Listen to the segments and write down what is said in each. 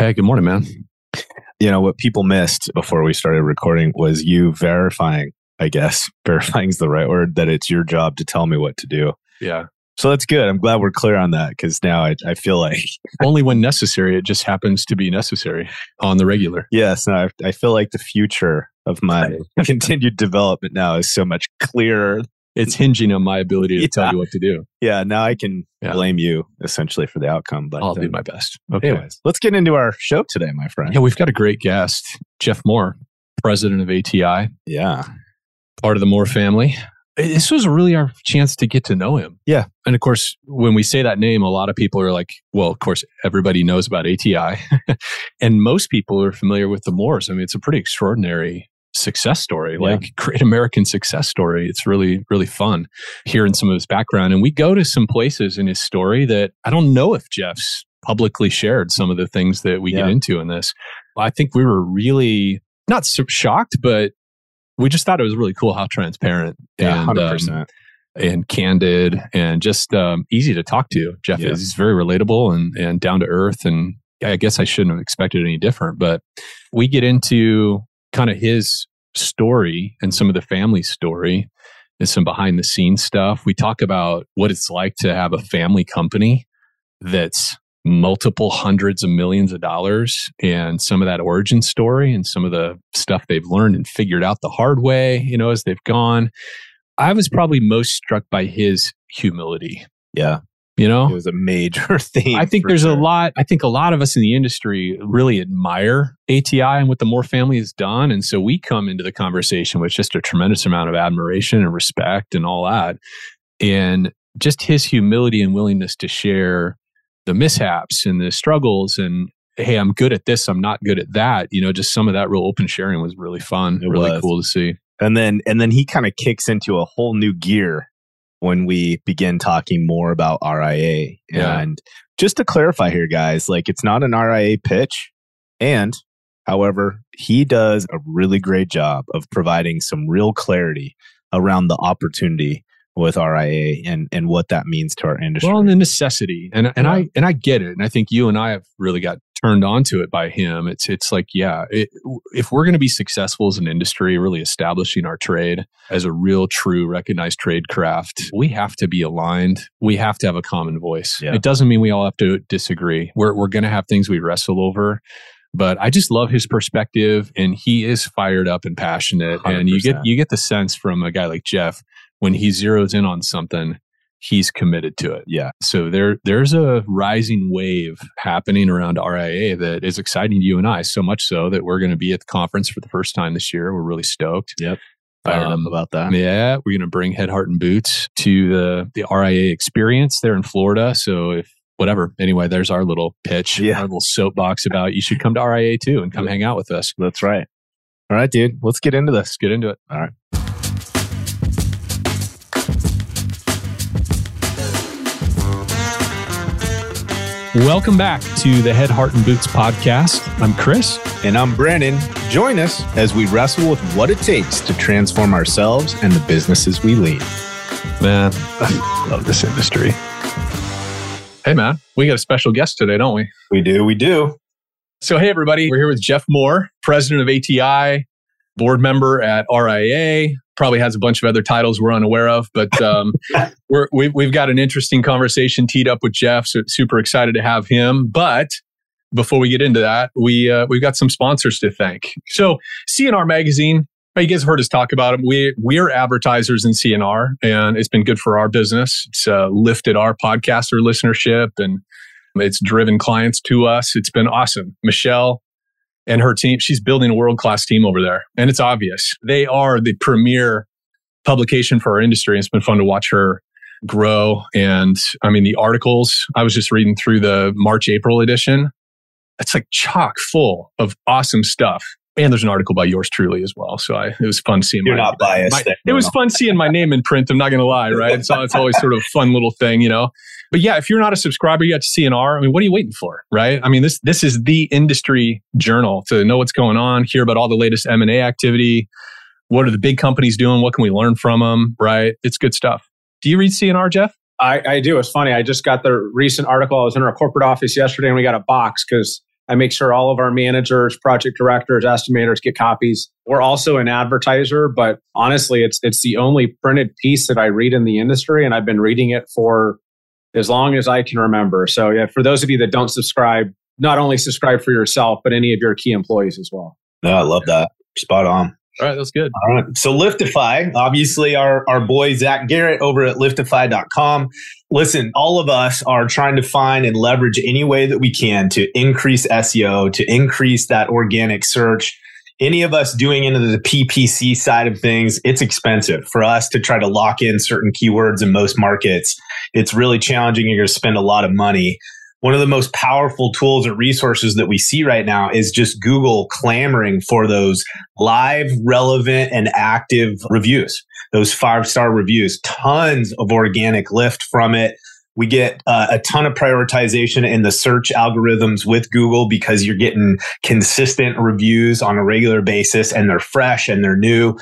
Hey, good morning, man. You know, what people missed before we started recording was you verifying, I guess, verifying is the right word, that it's your job to tell me what to do. Yeah. So that's good. I'm glad we're clear on that because now I, I feel like, Only when necessary. It just happens to be necessary on the regular. yes, no, I, I feel like the future of my continued development now is so much clearer. It's hinging on my ability to Yeah. tell you what to do. Yeah, now I can Yeah. blame you essentially for the outcome. But I'll uh, do my best. Okay. anyways, let's get into our show today, my friend. Yeah, we've got a great guest, Jeff Moore, president of ATI, Yeah. part of the Moore family. This was really our chance to get to know him. Yeah. And of course, when we say that name, a lot of people are like, well, of course, everybody knows about ATI. and most people are familiar with the Moores. I mean, it's a pretty extraordinary success story, Yeah. like great American success story. It's really, really fun hearing some of his background. And we go to some places in his story that I don't know if Jeff's publicly shared some of the things that we get into in this. I think we were really not so shocked, but we just thought it was really cool how transparent Yeah, and, um, 100%. and candid and just um, easy to talk to. Jeff Yeah. is he's very relatable and, and down to earth. And I guess I shouldn't have expected any different, but we get into kind of his story and some of the family story and some behind the scenes stuff. We talk about what it's like to have a family company that's multiple hundreds of millions of dollars and some of that origin story and some of the stuff they've learned and figured out the hard way, you know, as they've gone. I was probably most struck by his humility, Yeah. You know? It was a major thing I think there's sure. a lot. I think a lot of us in the industry really admire ATI and what the Moore family has done, and so we come into the conversation with just a tremendous amount of admiration and respect and all that, and just his humility and willingness to share the mishaps and the struggles and hey i'm good at this i'm not good at that you know just some of that real open sharing was really fun It really was. cool to see and then and then he kind of kicks into a whole new gear when we begin talking more about RIA. Yeah. And just to clarify here, guys, like it's not an RIA pitch. And however, he does a really great job of providing some real clarity around the opportunity with RIA and and what that means to our industry. Well, and the necessity, and and Yeah. I and I get it, and I think you and I have really got turned on to it by him. It's it's like, yeah, it, if we're going to be successful as an industry, really establishing our trade as a real, true, recognized trade craft, we have to be aligned. We have to have a common voice. Yeah. It doesn't mean we all have to disagree. We're we're going to have things we wrestle over. But I just love his perspective, and he is fired up and passionate. And you get you get the sense from a guy like Jeff when he zeroes in on something, he's committed to it. yeah. So there there's a rising wave happening around RIA that is exciting to you and I, so much so that we're going to be at the conference for the first time this year. We're really stoked. Yep. Fired Um, up about that. Yeah, we're going to bring Head, Heart, and Boots to the the RIA experience there in Florida. So if whatever, anyway, there's our little pitch, Yeah. our little soapbox about you should come to RIA too and come hang out with us. That's right. All right, dude. Let's get into this. Let's get into it. All right. Welcome back to the Head, Heart, and Boots podcast. I'm Chris. And I'm Brandon. Join us as we wrestle with what it takes to transform ourselves and the businesses we lead. Man, I love this industry. Hey, man, we got a special guest today, don't we? We do, we do. So, hey, everybody, we're here with Jeff Moore, president of ATI, board member at RIA. Probably has a bunch of other titles we're unaware of, but um, we're, we've, we've got an interesting conversation teed up with Jeff. So, super excited to have him. But before we get into that, we uh, we've got some sponsors to thank. So, C&R Magazine. You guys have heard us talk about them. We we're advertisers in C&R, and it's been good for our business. It's uh, lifted our podcaster listenership, and it's driven clients to us. It's been awesome. Michelle and her team, she's building a world class team over there. And it's obvious. They are the premier publication for our industry. It's been fun to watch her grow. And I mean, the articles, I was just reading through the March, April edition. It's like chock full of awesome stuff. And there's an article by yours truly as well. So I, it was fun seeing You're my- not biased. my- it was fun seeing my name in print. I'm not going to lie, right? So it's always sort of a fun little thing, you know. But yeah, if you're not a subscriber yet to C&R, I mean, what are you waiting for, right? I mean, this this is the industry journal to know what's going on, hear about all the latest M and A activity. What are the big companies doing? What can we learn from them? Right? It's good stuff. Do you read C&R, Jeff? I, I do. It's funny. I just got the recent article. I was in our corporate office yesterday and we got a box because I make sure all of our managers, project directors, estimators get copies. We're also an advertiser, but honestly, it's it's the only printed piece that I read in the industry, and I've been reading it for as long as I can remember. So yeah, for those of you that don't subscribe, not only subscribe for yourself, but any of your key employees as well. No, I love that. Spot on. All right, that's good. All right. So Liftify, obviously our, our boy Zach Garrett over at liftify.com. Listen, all of us are trying to find and leverage any way that we can to increase SEO, to increase that organic search. Any of us doing into the PPC side of things, it's expensive for us to try to lock in certain keywords in most markets. It's really challenging. You're going to spend a lot of money one of the most powerful tools or resources that we see right now is just Google clamoring for those live, relevant, and active reviews, those five star reviews, tons of organic lift from it. We get uh, a ton of prioritization in the search algorithms with Google because you're getting consistent reviews on a regular basis and they're fresh and they're new.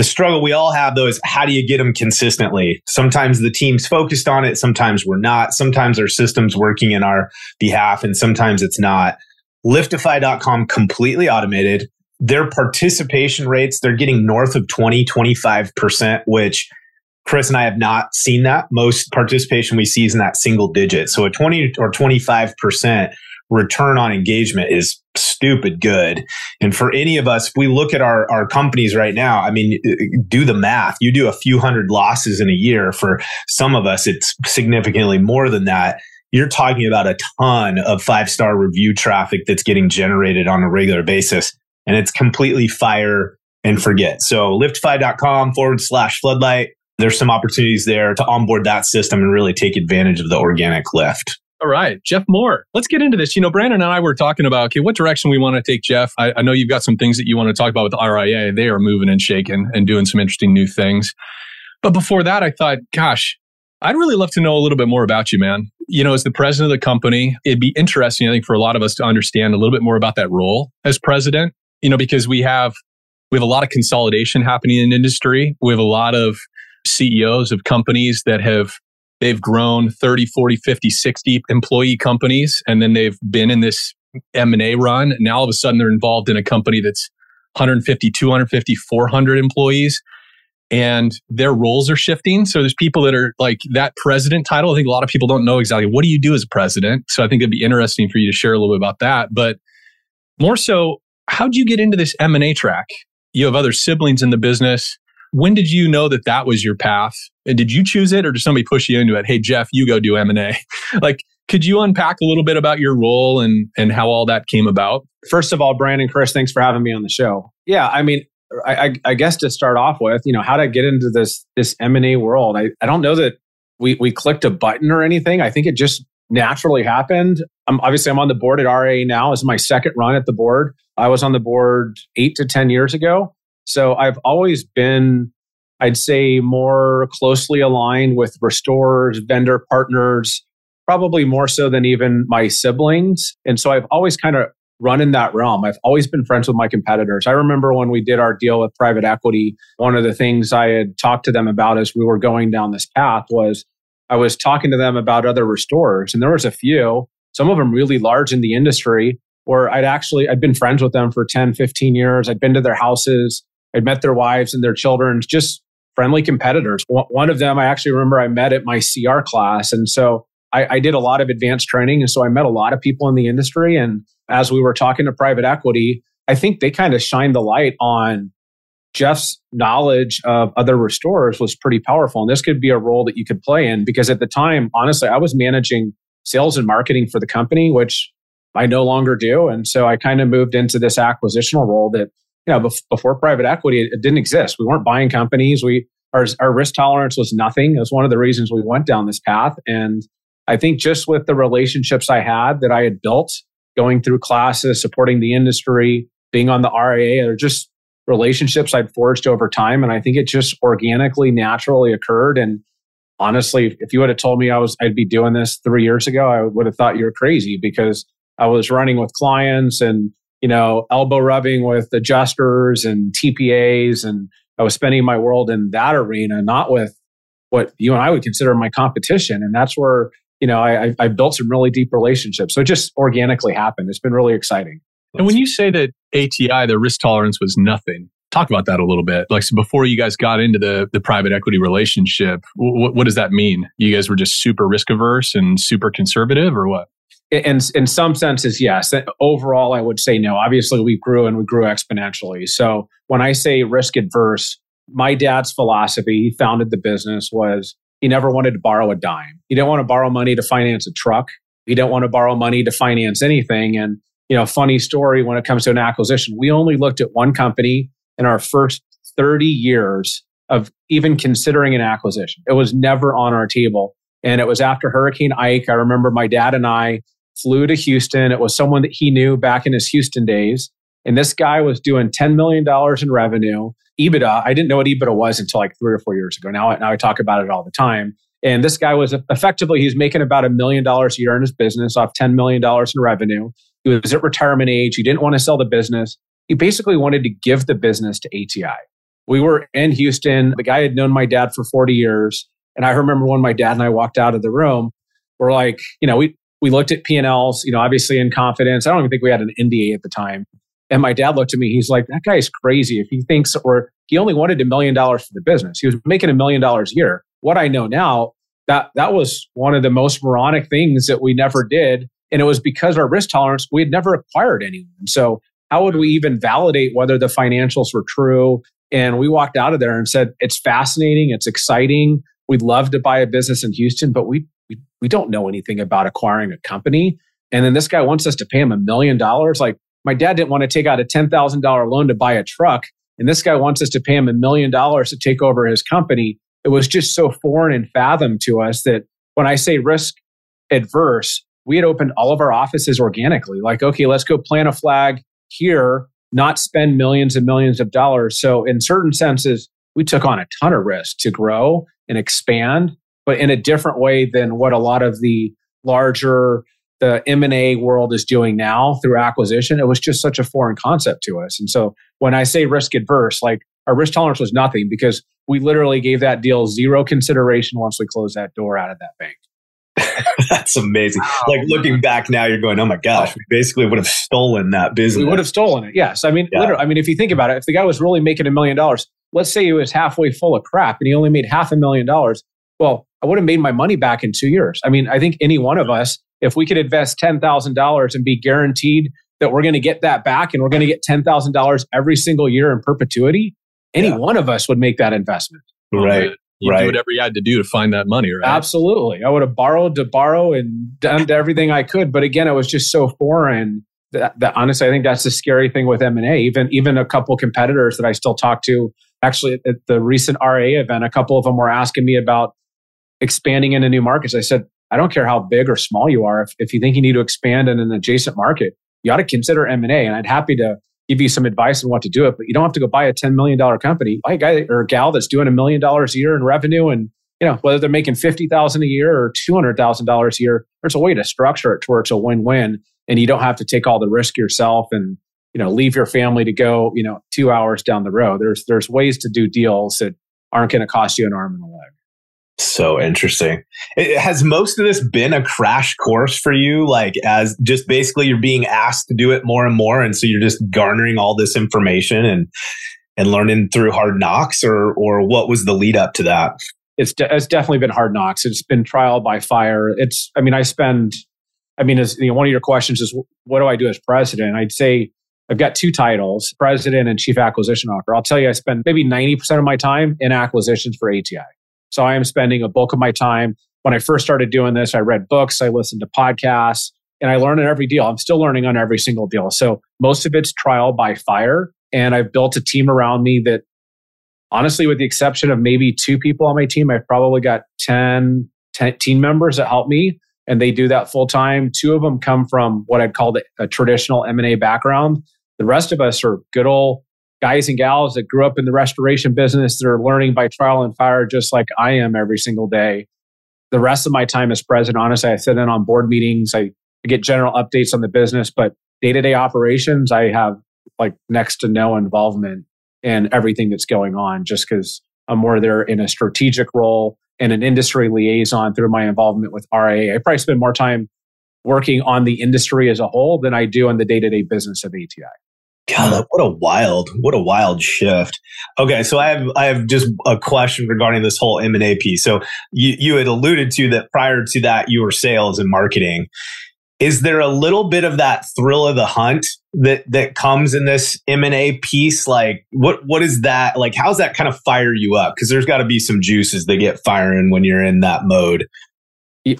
The struggle we all have though is how do you get them consistently? Sometimes the team's focused on it, sometimes we're not. Sometimes our system's working in our behalf and sometimes it's not. Liftify.com completely automated. Their participation rates, they're getting north of 20, 25%, which Chris and I have not seen that. Most participation we see is in that single digit. So a 20 or 25% return on engagement is stupid good. And for any of us, if we look at our, our companies right now, I mean, uh, do the math. You do a few hundred losses in a year. For some of us, it's significantly more than that. You're talking about a ton of five star review traffic that's getting generated on a regular basis. And it's completely fire and forget. So liftify.com forward slash floodlight. There's some opportunities there to onboard that system and really take advantage of the organic lift. All right, Jeff Moore. Let's get into this. You know, Brandon and I were talking about okay, what direction we want to take Jeff. I, I know you've got some things that you want to talk about with the RIA. They are moving and shaking and doing some interesting new things. But before that, I thought, gosh, I'd really love to know a little bit more about you, man. You know, as the president of the company, it'd be interesting, I think, for a lot of us to understand a little bit more about that role as president. You know, because we have we have a lot of consolidation happening in industry. We have a lot of CEOs of companies that have they've grown 30, 40, 50, 60 employee companies. And then they've been in this M&A run. Now all of a sudden they're involved in a company that's 150, 250, 400 employees and their roles are shifting. So there's people that are like that president title. I think a lot of people don't know exactly what do you do as a president. So I think it'd be interesting for you to share a little bit about that. But more so, how'd you get into this M&A track? You have other siblings in the business. When did you know that that was your path? And did you choose it or did somebody push you into it? Hey, Jeff, you go do M&A. like, could you unpack a little bit about your role and, and how all that came about? First of all, Brandon, Chris, thanks for having me on the show. Yeah, I mean, I, I, guess to start off with, you know, how to get into this this M and A world. I, I don't know that we we clicked a button or anything. I think it just naturally happened. I'm obviously I'm on the board at RIA now. This is my second run at the board. I was on the board eight to ten years ago, so I've always been, I'd say, more closely aligned with restorers, vendor partners, probably more so than even my siblings. And so I've always kind of run in that realm. I've always been friends with my competitors. I remember when we did our deal with private equity, one of the things I had talked to them about as we were going down this path was I was talking to them about other restorers, and there was a few, some of them really large in the industry, where I'd actually I'd been friends with them for 10, 15 years. I'd been to their houses. I'd met their wives and their children, just friendly competitors. One of them I actually remember I met at my CR class. And so I, I, did a lot of advanced training. And so I met a lot of people in the industry. And as we were talking to private equity, I think they kind of shined the light on Jeff's knowledge of other restorers was pretty powerful. And this could be a role that you could play in because at the time, honestly, I was managing sales and marketing for the company, which I no longer do. And so I kind of moved into this acquisitional role that you know, before private equity, it, didn't exist. We weren't buying companies. We our, our risk tolerance was nothing. It was one of the reasons we went down this path. And I think just with the relationships I had that I had built, going through classes, supporting the industry, being on the RIA, or just relationships I'd forged over time. And I think it just organically, naturally occurred. And honestly, if you would have told me I was I'd be doing this three years ago, I would have thought you're crazy because I was running with clients and you know, elbow rubbing with adjusters and TPAs. And I was spending my world in that arena, not with what you and I would consider my competition. And that's where you know, I, I built some really deep relationships. So it just organically happened. It's been really exciting. And when you say that ATI, the risk tolerance was nothing, talk about that a little bit. Like, so before you guys got into the, the private equity relationship, w- what does that mean? You guys were just super risk averse and super conservative or what? In, in some senses, yes. Overall, I would say no. Obviously, we grew and we grew exponentially. So when I say risk adverse, my dad's philosophy, he founded the business, was he never wanted to borrow a dime. He didn't want to borrow money to finance a truck. He didn't want to borrow money to finance anything. And, you know, funny story when it comes to an acquisition, we only looked at one company in our first 30 years of even considering an acquisition. It was never on our table. And it was after Hurricane Ike. I remember my dad and I flew to Houston. It was someone that he knew back in his Houston days. And this guy was doing $10 million in revenue. EBITDA, I didn't know what EBITDA was until like three or four years ago. Now, now I talk about it all the time. And this guy was effectively, he's making about a million dollars a year in his business off $10 million in revenue. He was at retirement age. He didn't want to sell the business. He basically wanted to give the business to ATI. We were in Houston. The guy had known my dad for 40 years. And I remember when my dad and I walked out of the room, we're like, you know, we, we looked at P&Ls, you know, obviously in confidence. I don't even think we had an NDA at the time. And my dad looked at me. He's like, that guy is crazy. If he thinks, or he only wanted a million dollars for the business, he was making a million dollars a year. What I know now, that that was one of the most moronic things that we never did. And it was because our risk tolerance, we had never acquired anyone. So how would we even validate whether the financials were true? And we walked out of there and said, it's fascinating, it's exciting. We'd love to buy a business in Houston, but we, we, don't know anything about acquiring a company. And then this guy wants us to pay him a million dollars. Like, my dad didn't want to take out a $10,000 loan to buy a truck. And this guy wants us to pay him a million dollars to take over his company. It was just so foreign and fathom to us that when I say risk adverse, we had opened all of our offices organically. Like, okay, let's go plant a flag here, not spend millions and millions of dollars. So, in certain senses, we took on a ton of risk to grow and expand, but in a different way than what a lot of the larger the M&A world is doing now through acquisition. It was just such a foreign concept to us. And so when I say risk adverse, like our risk tolerance was nothing because we literally gave that deal zero consideration once we closed that door out of that bank. That's amazing. Wow. Like looking back now, you're going, oh my gosh, we basically would have stolen that business. We would have stolen it. Yes. I mean, yeah. literally, I mean, if you think about it, if the guy was really making a million dollars, let's say he was halfway full of crap and he only made half a million dollars. Well, I would have made my money back in two years. I mean, I think any one of us if we could invest $10,000 and be guaranteed that we're going to get that back and we're going to get $10,000 every single year in perpetuity, any yeah. one of us would make that investment. Right. You right. do whatever you had to do to find that money, right? Absolutely. I would have borrowed to borrow and done everything I could. But again, it was just so foreign that, that honestly, I think that's the scary thing with M&A. Even, even a couple competitors that I still talk to, actually at the recent RIA event, a couple of them were asking me about expanding into new markets. I said, I don't care how big or small you are. If, if you think you need to expand in an adjacent market, you ought to consider M&A. And I'd happy to give you some advice on what to do it, but you don't have to go buy a $10 million company. Buy a guy or a gal that's doing a million dollars a year in revenue and you know, whether they're making 50,000 a year or $200,000 a year, there's a way to structure it to where it's a win-win and you don't have to take all the risk yourself and, you know, leave your family to go, you know, two hours down the road. There's, there's ways to do deals that aren't going to cost you an arm and a leg. So interesting. It, has most of this been a crash course for you? Like, as just basically you're being asked to do it more and more, and so you're just garnering all this information and and learning through hard knocks, or or what was the lead up to that? It's de- it's definitely been hard knocks. It's been trial by fire. It's I mean I spend I mean as you know, one of your questions is what do I do as president? I'd say I've got two titles, president and chief acquisition officer. I'll tell you, I spend maybe 90% of my time in acquisitions for ATI. So I am spending a bulk of my time. When I first started doing this, I read books, I listened to podcasts, and I learned on every deal. I'm still learning on every single deal. So most of it's trial by fire. And I've built a team around me that honestly, with the exception of maybe two people on my team, I've probably got 10, 10 team members that help me and they do that full time. Two of them come from what I'd call a traditional M&A background. The rest of us are good old guys and gals that grew up in the restoration business that are learning by trial and fire, just like I am every single day. The rest of my time as president, honestly, I sit in on board meetings. I, I get general updates on the business, but day to day operations, I have like next to no involvement in everything that's going on just because I'm more there in a strategic role and an industry liaison through my involvement with RIA. I probably spend more time working on the industry as a whole than I do on the day to day business of ATI. God, what a wild, what a wild shift. Okay, so I have I have just a question regarding this whole M and A piece. So you you had alluded to that prior to that you were sales and marketing. Is there a little bit of that thrill of the hunt that that comes in this M and A piece? Like, what what is that like? How's that kind of fire you up? Because there's got to be some juices that get firing when you're in that mode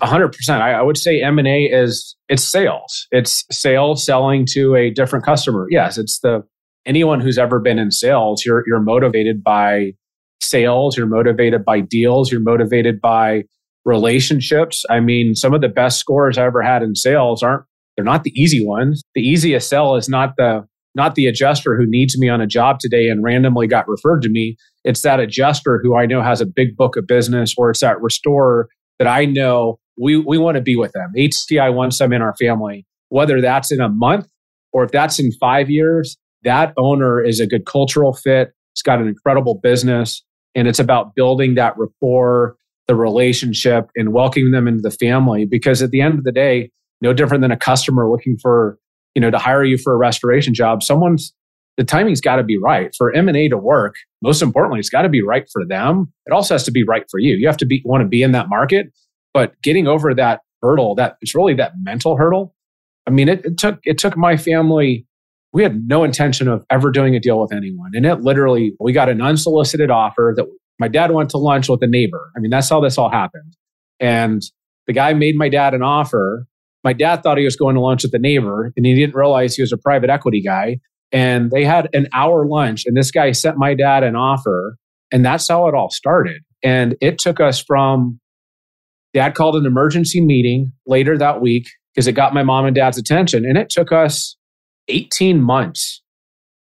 hundred percent. I, I would say M and A is it's sales. It's sales selling to a different customer. Yes, it's the anyone who's ever been in sales. You're you're motivated by sales. You're motivated by deals. You're motivated by relationships. I mean, some of the best scores I ever had in sales aren't they're not the easy ones. The easiest sell is not the not the adjuster who needs me on a job today and randomly got referred to me. It's that adjuster who I know has a big book of business, or it's that restorer that I know we, we want to be with them. ATI wants them in our family, whether that's in a month or if that's in five years. That owner is a good cultural fit. It's got an incredible business, and it's about building that rapport, the relationship, and welcoming them into the family. Because at the end of the day, no different than a customer looking for you know to hire you for a restoration job. Someone's the timing's got to be right for M&A to work. Most importantly, it's got to be right for them. It also has to be right for you. You have to be want to be in that market, but getting over that hurdle, that it's really that mental hurdle. I mean, it, it took it took my family. We had no intention of ever doing a deal with anyone, and it literally we got an unsolicited offer that my dad went to lunch with a neighbor. I mean, that's how this all happened. And the guy made my dad an offer. My dad thought he was going to lunch with the neighbor, and he didn't realize he was a private equity guy and they had an hour lunch and this guy sent my dad an offer and that's how it all started. And it took us from dad called an emergency meeting later that week because it got my mom and dad's attention and it took us 18 months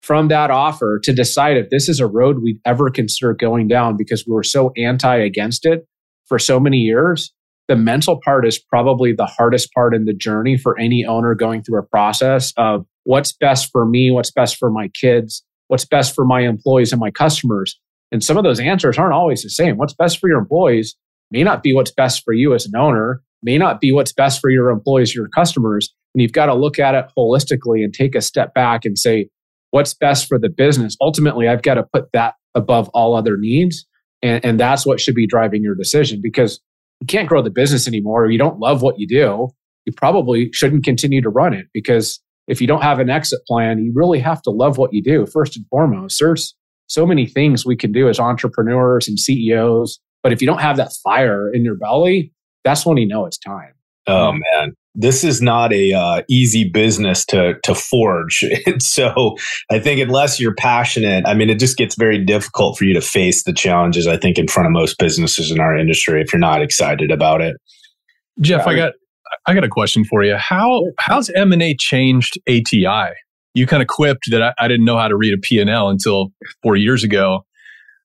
from that offer to decide if this is a road we'd ever consider going down because we were so anti against it for so many years. The mental part is probably the hardest part in the journey for any owner going through a process of what's best for me, what's best for my kids, what's best for my employees and my customers. And some of those answers aren't always the same. What's best for your employees may not be what's best for you as an owner, may not be what's best for your employees, your customers. And you've got to look at it holistically and take a step back and say, what's best for the business? Ultimately, I've got to put that above all other needs. And, and that's what should be driving your decision because you can't grow the business anymore or you don't love what you do. You probably shouldn't continue to run it because if you don't have an exit plan, you really have to love what you do first and foremost. There's so many things we can do as entrepreneurs and CEOs, but if you don't have that fire in your belly, that's when you know it's time. Oh man, this is not a uh, easy business to to forge. so I think unless you're passionate, I mean, it just gets very difficult for you to face the challenges. I think in front of most businesses in our industry if you're not excited about it. Jeff, I got I got a question for you. How how's M and A changed ATI? You kind of quipped that I, I didn't know how to read a P and L until four years ago,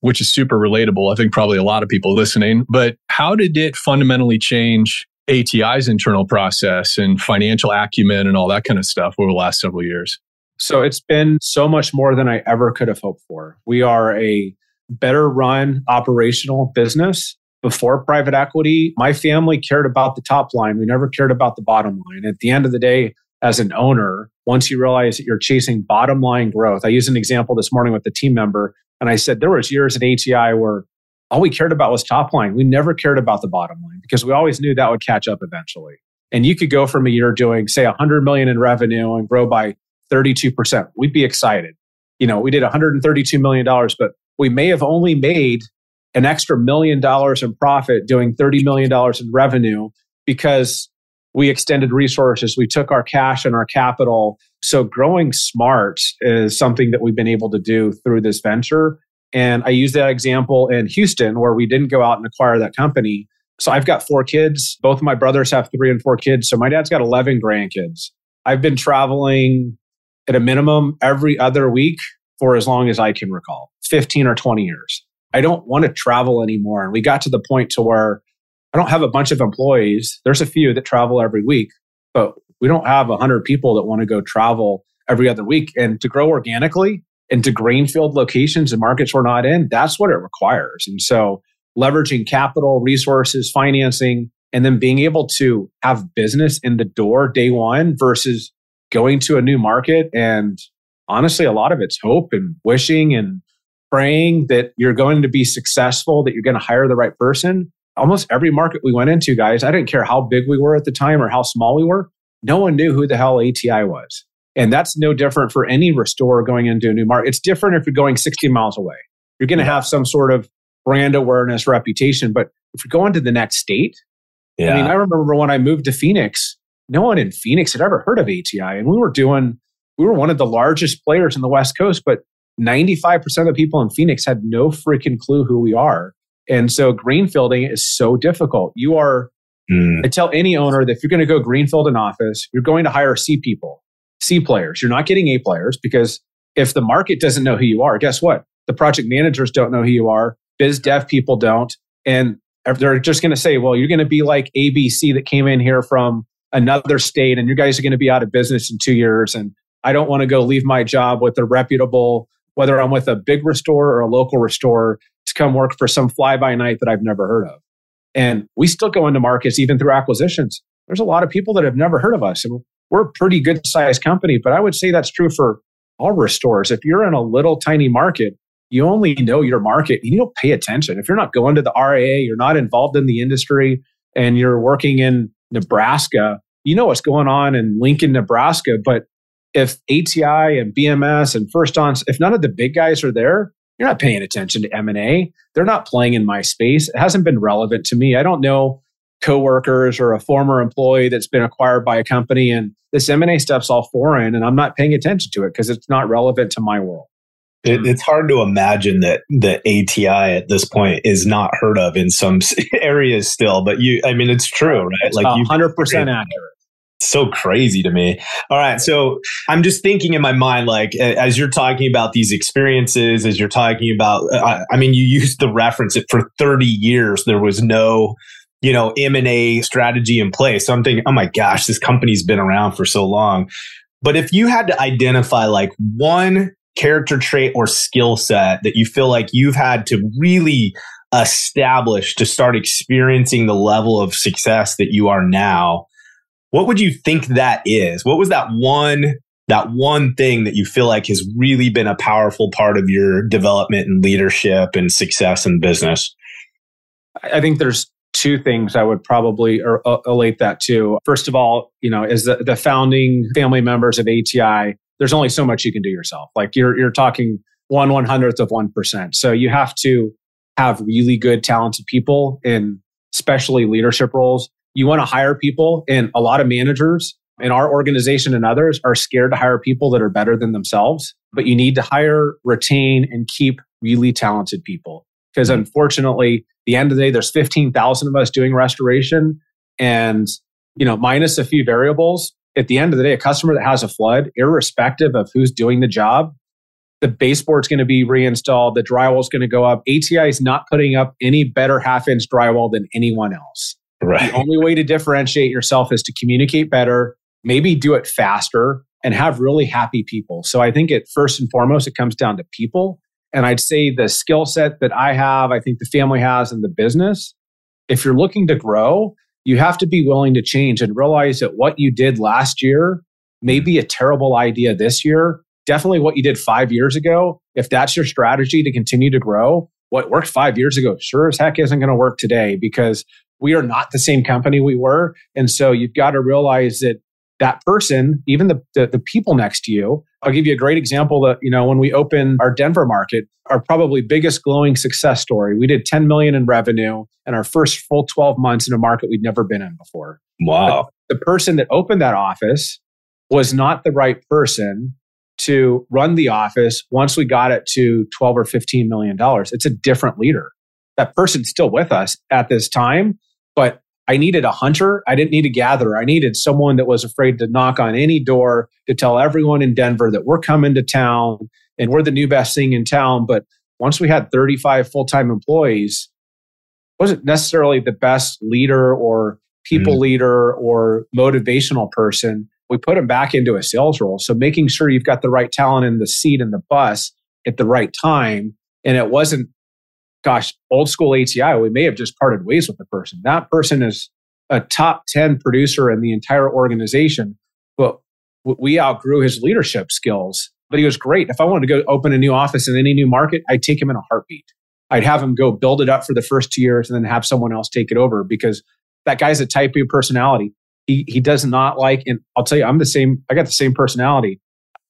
which is super relatable. I think probably a lot of people listening. But how did it fundamentally change ATI's internal process and financial acumen and all that kind of stuff over the last several years? So it's been so much more than I ever could have hoped for. We are a better run operational business before private equity, my family cared about the top line. We never cared about the bottom line. At the end of the day, as an owner, once you realize that you're chasing bottom line growth, I used an example this morning with the team member, and I said there was years at ATI where all we cared about was top line. We never cared about the bottom line because we always knew that would catch up eventually. And you could go from a year doing, say, 100 million in revenue and grow by 32%. We'd be excited. You know, we did 132 million dollars, but we may have only made an extra million dollars in profit doing $30 million in revenue because we extended resources. We took our cash and our capital. So growing smart is something that we've been able to do through this venture. And I use that example in Houston where we didn't go out and acquire that company. So I've got four kids. Both of my brothers have three and four kids. So my dad's got 11 grandkids. I've been traveling at a minimum every other week for as long as I can recall 15 or 20 years. I don't want to travel anymore. And we got to the point to where I don't have a bunch of employees. There's a few that travel every week, but we don't have 100 people that want to go travel every other week. And to grow organically, into greenfield locations and markets we're not in, that's what it requires. And so leveraging capital, resources, financing, and then being able to have business in the door day one versus going to a new market. And honestly, a lot of it's hope and wishing and praying that you're going to be successful, that you're going to hire the right person. Almost every market we went into, guys, I didn't care how big we were at the time or how small we were. No one knew who the hell ATI was. And that's no different for any restorer going into a new market. It's different if you're going 60 miles away. You're going to have some sort of brand awareness, reputation. But if you're going to the next state, yeah. I mean, I remember when I moved to Phoenix, no one in Phoenix had ever heard of ATI. And we were doing, we were one of the largest players in the West Coast, but 95% of the people in Phoenix had no freaking clue who we are. And so greenfielding is so difficult. You are, mm. I tell any owner that if you're going to go greenfield an office, you're going to hire C people, C players. You're not getting A players because if the market doesn't know who you are, guess what? The project managers don't know who you are. Biz dev people don't. And they're just going to say, well, you're going to be like ABC that came in here from another state and you guys are going to be out of business in two years. And I don't want to go leave my job with a reputable, whether I'm with a big restorer or a local restorer to come work for some fly by night that I've never heard of. And we still go into markets even through acquisitions. There's a lot of people that have never heard of us. And we're a pretty good sized company, but I would say that's true for all restorers. If you're in a little tiny market, you only know your market. and You don't pay attention. If you're not going to the RIA, you're not involved in the industry, and you're working in Nebraska, you know what's going on in Lincoln, Nebraska. But if ATI and BMS and First On, if none of the big guys are there, you're not paying attention to M&A. They're not playing in my space. It hasn't been relevant to me. I don't know coworkers or a former employee that's been acquired by a company and this M&A stuff's all foreign and I'm not paying attention to it because it's not relevant to my world. It, it's hard to imagine that the ATI at this point is not heard of in some areas still, but you, I mean, it's true, right? Like hundred percent accurate. So crazy to me. All right. So I'm just thinking in my mind, like, as you're talking about these experiences, as you're talking about, uh, I, I mean, you used the reference that for 30 years, there was no, you know, M&A strategy in place. So I'm thinking, oh my gosh, this company's been around for so long. But if you had to identify like one character trait or skill set that you feel like you've had to really establish to start experiencing the level of success that you are now what would you think that is what was that one that one thing that you feel like has really been a powerful part of your development and leadership and success in business i think there's two things i would probably er, relate that to first of all you know as the, the founding family members of ati there's only so much you can do yourself. Like you're you're talking one one hundredth of one percent. So you have to have really good, talented people in especially leadership roles. You want to hire people, and a lot of managers in our organization and others are scared to hire people that are better than themselves. But you need to hire, retain, and keep really talented people. Because unfortunately, the end of the day, there's 15,000 of us doing restoration. And, you know, minus a few variables, at the end of the day, a customer that has a flood, irrespective of who's doing the job, the baseboard's going to be reinstalled, the drywall is going to go up. ATI is not putting up any better half inch drywall than anyone else. Right. The only way to differentiate yourself is to communicate better, maybe do it faster, and have really happy people. So I think it first and foremost, it comes down to people. And I'd say the skill set that I have, I think the family has in the business, if you're looking to grow, you have to be willing to change and realize that what you did last year may be a terrible idea this year. Definitely what you did five years ago. If that's your strategy to continue to grow, what worked five years ago sure as heck isn't going to work today because we are not the same company we were. And so you've got to realize that that person, even the, the, the, people next to you. I'll give you a great example that, you know, when we opened our Denver market, our probably biggest glowing success story, we did 10 million in revenue in our first full 12 months in a market we'd never been in before. Wow. But the person that opened that office was not the right person to run the office once we got it to 12 or 15 million dollars. It's a different leader. That person's still with us at this time, but I needed a hunter. I didn't need a gatherer. I needed someone that was afraid to knock on any door to tell everyone in Denver that we're coming to town and we're the new best thing in town. But once we had 35 full time employees, wasn't necessarily the best leader or people mm. leader or motivational person. we put them back into a sales role. So making sure you've got the right talent in the seat in the bus at the right time. And it wasn't, gosh, old school ATI, we may have just parted ways with the person. That person is a top 10 producer in the entire organization, but we outgrew his leadership skills. But he was great. If I wanted to go open a new office in any new market, I'd take him in a heartbeat. I'd have him go build it up for the first two years and then have someone else take it over because that guy's a type of personality. He he does not like, and I'll tell you, I'm the same. I got the same personality.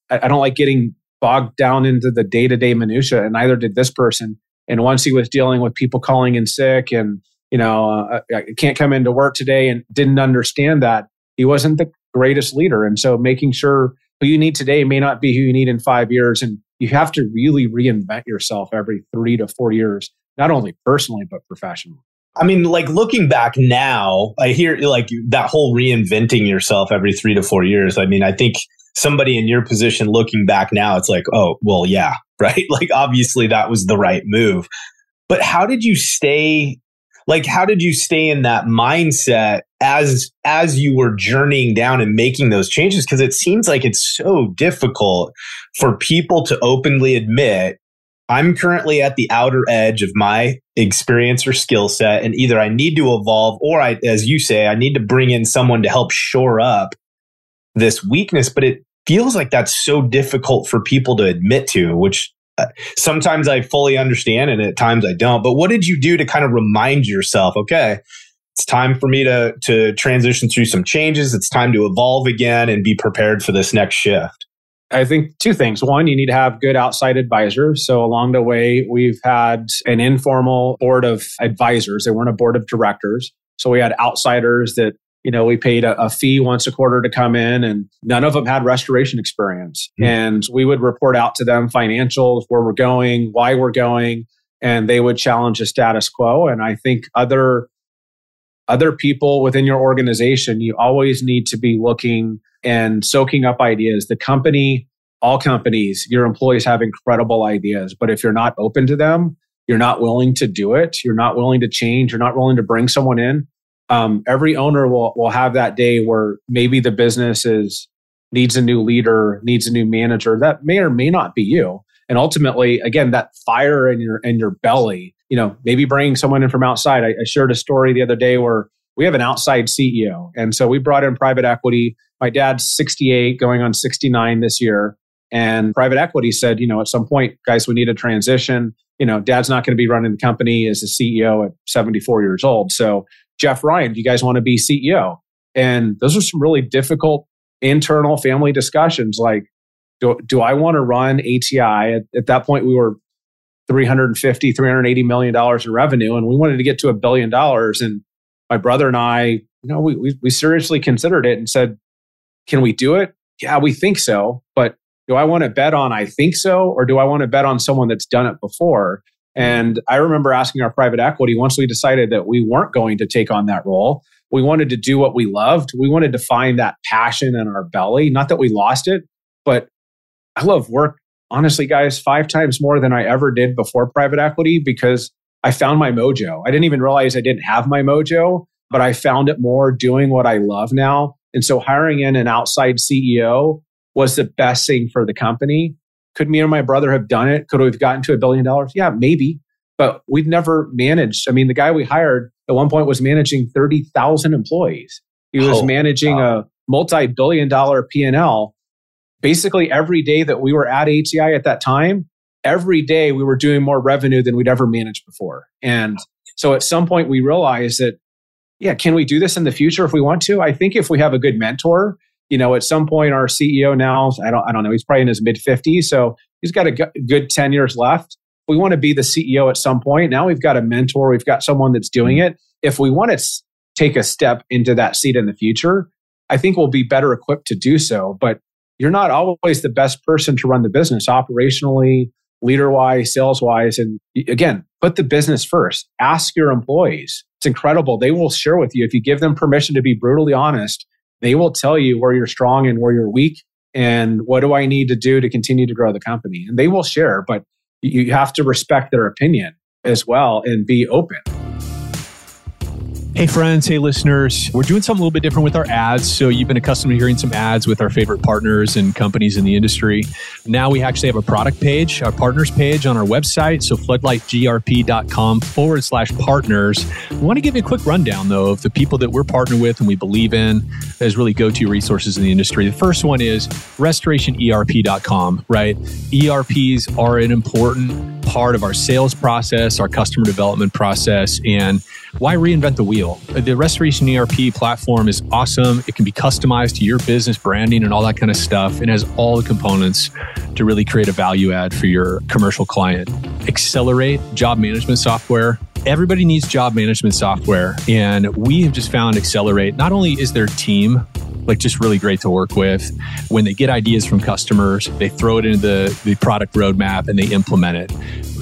I, I don't like getting bogged down into the day to day minutia, and neither did this person. And once he was dealing with people calling in sick, and you know, uh, I can't come into work today, and didn't understand that he wasn't the greatest leader. And so, making sure who you need today may not be who you need in five years, and you have to really reinvent yourself every three to four years, not only personally but professionally. I mean, like looking back now, I hear like that whole reinventing yourself every three to four years. I mean, I think somebody in your position looking back now, it's like, oh, well, yeah, right. Like, obviously, that was the right move. But how did you stay? Like, how did you stay in that mindset as as you were journeying down and making those changes? Because it seems like it's so difficult for people to openly admit I'm currently at the outer edge of my experience or skill set, and either I need to evolve or I, as you say, I need to bring in someone to help shore up this weakness. But it feels like that's so difficult for people to admit to, which uh, sometimes I fully understand and at times I don't. But what did you do to kind of remind yourself, okay, it's time for me to to transition through some changes. It's time to evolve again and be prepared for this next shift. I think two things. One, you need to have good outside advisors. So along the way, we've had an informal board of advisors. They weren't a board of directors. So we had outsiders that, you know, we paid a, a fee once a quarter to come in and none of them had restoration experience. Mm-hmm. And we would report out to them financials, where we're going, why we're going, and they would challenge the status quo. And I think other other people within your organization, you always need to be looking and soaking up ideas. The company, all companies, your employees have incredible ideas, but if you're not open to them, you're not willing to do it, you're not willing to change, you're not willing to bring someone in. Um, every owner will will have that day where maybe the business is needs a new leader, needs a new manager. That may or may not be you. And ultimately, again, that fire in your in your belly, you know, maybe bringing someone in from outside. I, I shared a story the other day where we have an outside CEO, and so we brought in private equity my dad's 68, going on 69 this year. And private equity said, you know, at some point, guys, we need a transition. You know, dad's not going to be running the company as a CEO at 74 years old. So, Jeff Ryan, do you guys want to be CEO? And those are some really difficult internal family discussions. Like, do, do I want to run ATI? At, at that point, we were 350, 380 million dollars in revenue, and we wanted to get to a billion dollars. And my brother and I, you know, we, we, we seriously considered it and said, can we do it? Yeah, we think so. But do I want to bet on I think so? Or do I want to bet on someone that's done it before? And I remember asking our private equity once we decided that we weren't going to take on that role. We wanted to do what we loved. We wanted to find that passion in our belly. Not that we lost it, but I love work, honestly, guys, five times more than I ever did before private equity because I found my mojo. I didn't even realize I didn't have my mojo, but I found it more doing what I love now and so hiring in an outside CEO was the best thing for the company. Could me and my brother have done it? Could we have gotten to a billion dollars? Yeah, maybe. But we've never managed. I mean, the guy we hired at one point was managing 30,000 employees. He was oh, managing wow. a multi-billion dollar P&L. Basically every day that we were at ATI at that time, every day we were doing more revenue than we'd ever managed before. And so at some point we realized that yeah, can we do this in the future if we want to? I think if we have a good mentor, you know, at some point our CEO now, I don't, I don't know, he's probably in his mid 50s, so he's got a good 10 years left. We want to be the CEO at some point. Now we've got a mentor, we've got someone that's doing it. If we want to take a step into that seat in the future, I think we'll be better equipped to do so. But you're not always the best person to run the business operationally, leader wise, sales wise. And again, put the business first. Ask your employees it's incredible. They will share with you if you give them permission to be brutally honest. They will tell you where you're strong and where you're weak and what do I need to do to continue to grow the company. And they will share, but you have to respect their opinion as well and be open. Hey, friends. Hey, listeners. We're doing something a little bit different with our ads. So, you've been accustomed to hearing some ads with our favorite partners and companies in the industry. Now, we actually have a product page, our partners page on our website. So, floodlightgrp.com forward slash partners. We want to give you a quick rundown, though, of the people that we're partnered with and we believe in as really go to resources in the industry. The first one is restorationerp.com, right? ERPs are an important part of our sales process, our customer development process, and why reinvent the wheel? The Restoration ERP platform is awesome. It can be customized to your business branding and all that kind of stuff. It has all the components to really create a value add for your commercial client. Accelerate job management software. Everybody needs job management software. And we have just found Accelerate, not only is their team like just really great to work with. When they get ideas from customers, they throw it into the, the product roadmap and they implement it.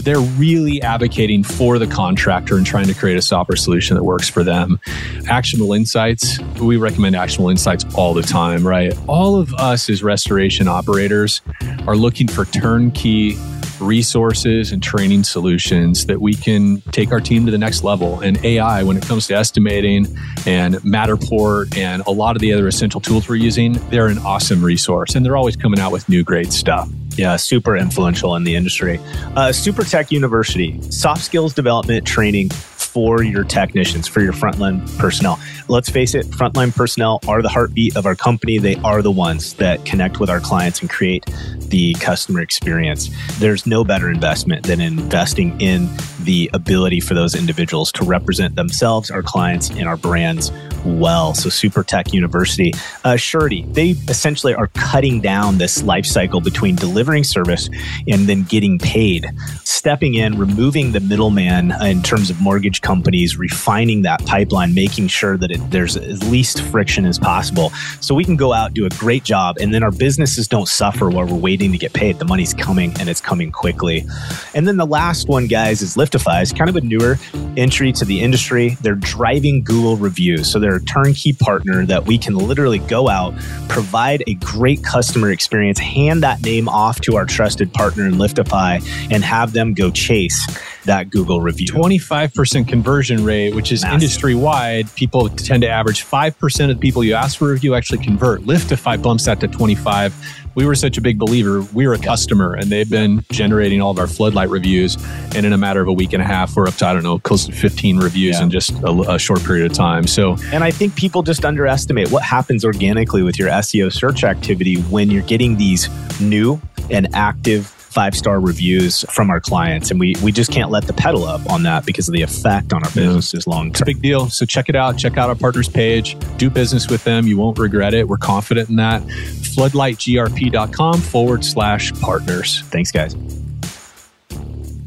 They're really advocating for the contractor and trying to create a software solution that works for them. Actionable insights, we recommend actionable insights all the time, right? All of us as restoration operators are looking for turnkey resources and training solutions that we can take our team to the next level. And AI, when it comes to estimating and Matterport and a lot of the other essential tools we're using, they're an awesome resource. And they're always coming out with new great stuff. Yeah, super influential in the industry. Uh, Super Tech University, soft skills development training for your technicians, for your frontline personnel. Let's face it, frontline personnel are the heartbeat of our company. They are the ones that connect with our clients and create the customer experience. There's no better investment than investing in the ability for those individuals to represent themselves, our clients, and our brands well. So, Super Tech University, uh, Surety, they essentially are cutting down this life cycle between delivering service and then getting paid, stepping in, removing the middleman in terms of mortgage companies, refining that pipeline, making sure that it, there's as least friction as possible. So, we can go out, do a great job, and then our businesses don't suffer while we're waiting to get paid. The money's coming and it's coming quickly. And then the last one, guys, is Liftify. It's kind of a newer entry to the industry. They're driving Google reviews. So, they're a turnkey partner that we can literally go out, provide a great customer experience, hand that name off to our trusted partner in Liftify, and have them go chase that Google review. 25% conversion rate, which is industry wide. People tend to average 5% of the people you ask for a review actually convert. Liftify bumps that to 25 we were such a big believer. We were a customer and they've been generating all of our floodlight reviews. And in a matter of a week and a half, we're up to, I don't know, close to 15 reviews yeah. in just a, a, short period of time. So, and I think people just underestimate what happens organically with your SEO search activity when you're getting these new and active five star reviews from our clients. And we, we just can't let the pedal up on that because of the effect on our businesses long term. It's a big deal. So check it out. Check out our partners page. Do business with them. You won't regret it. We're confident in that. Floodlightgrp.com forward slash partners. Thanks, guys.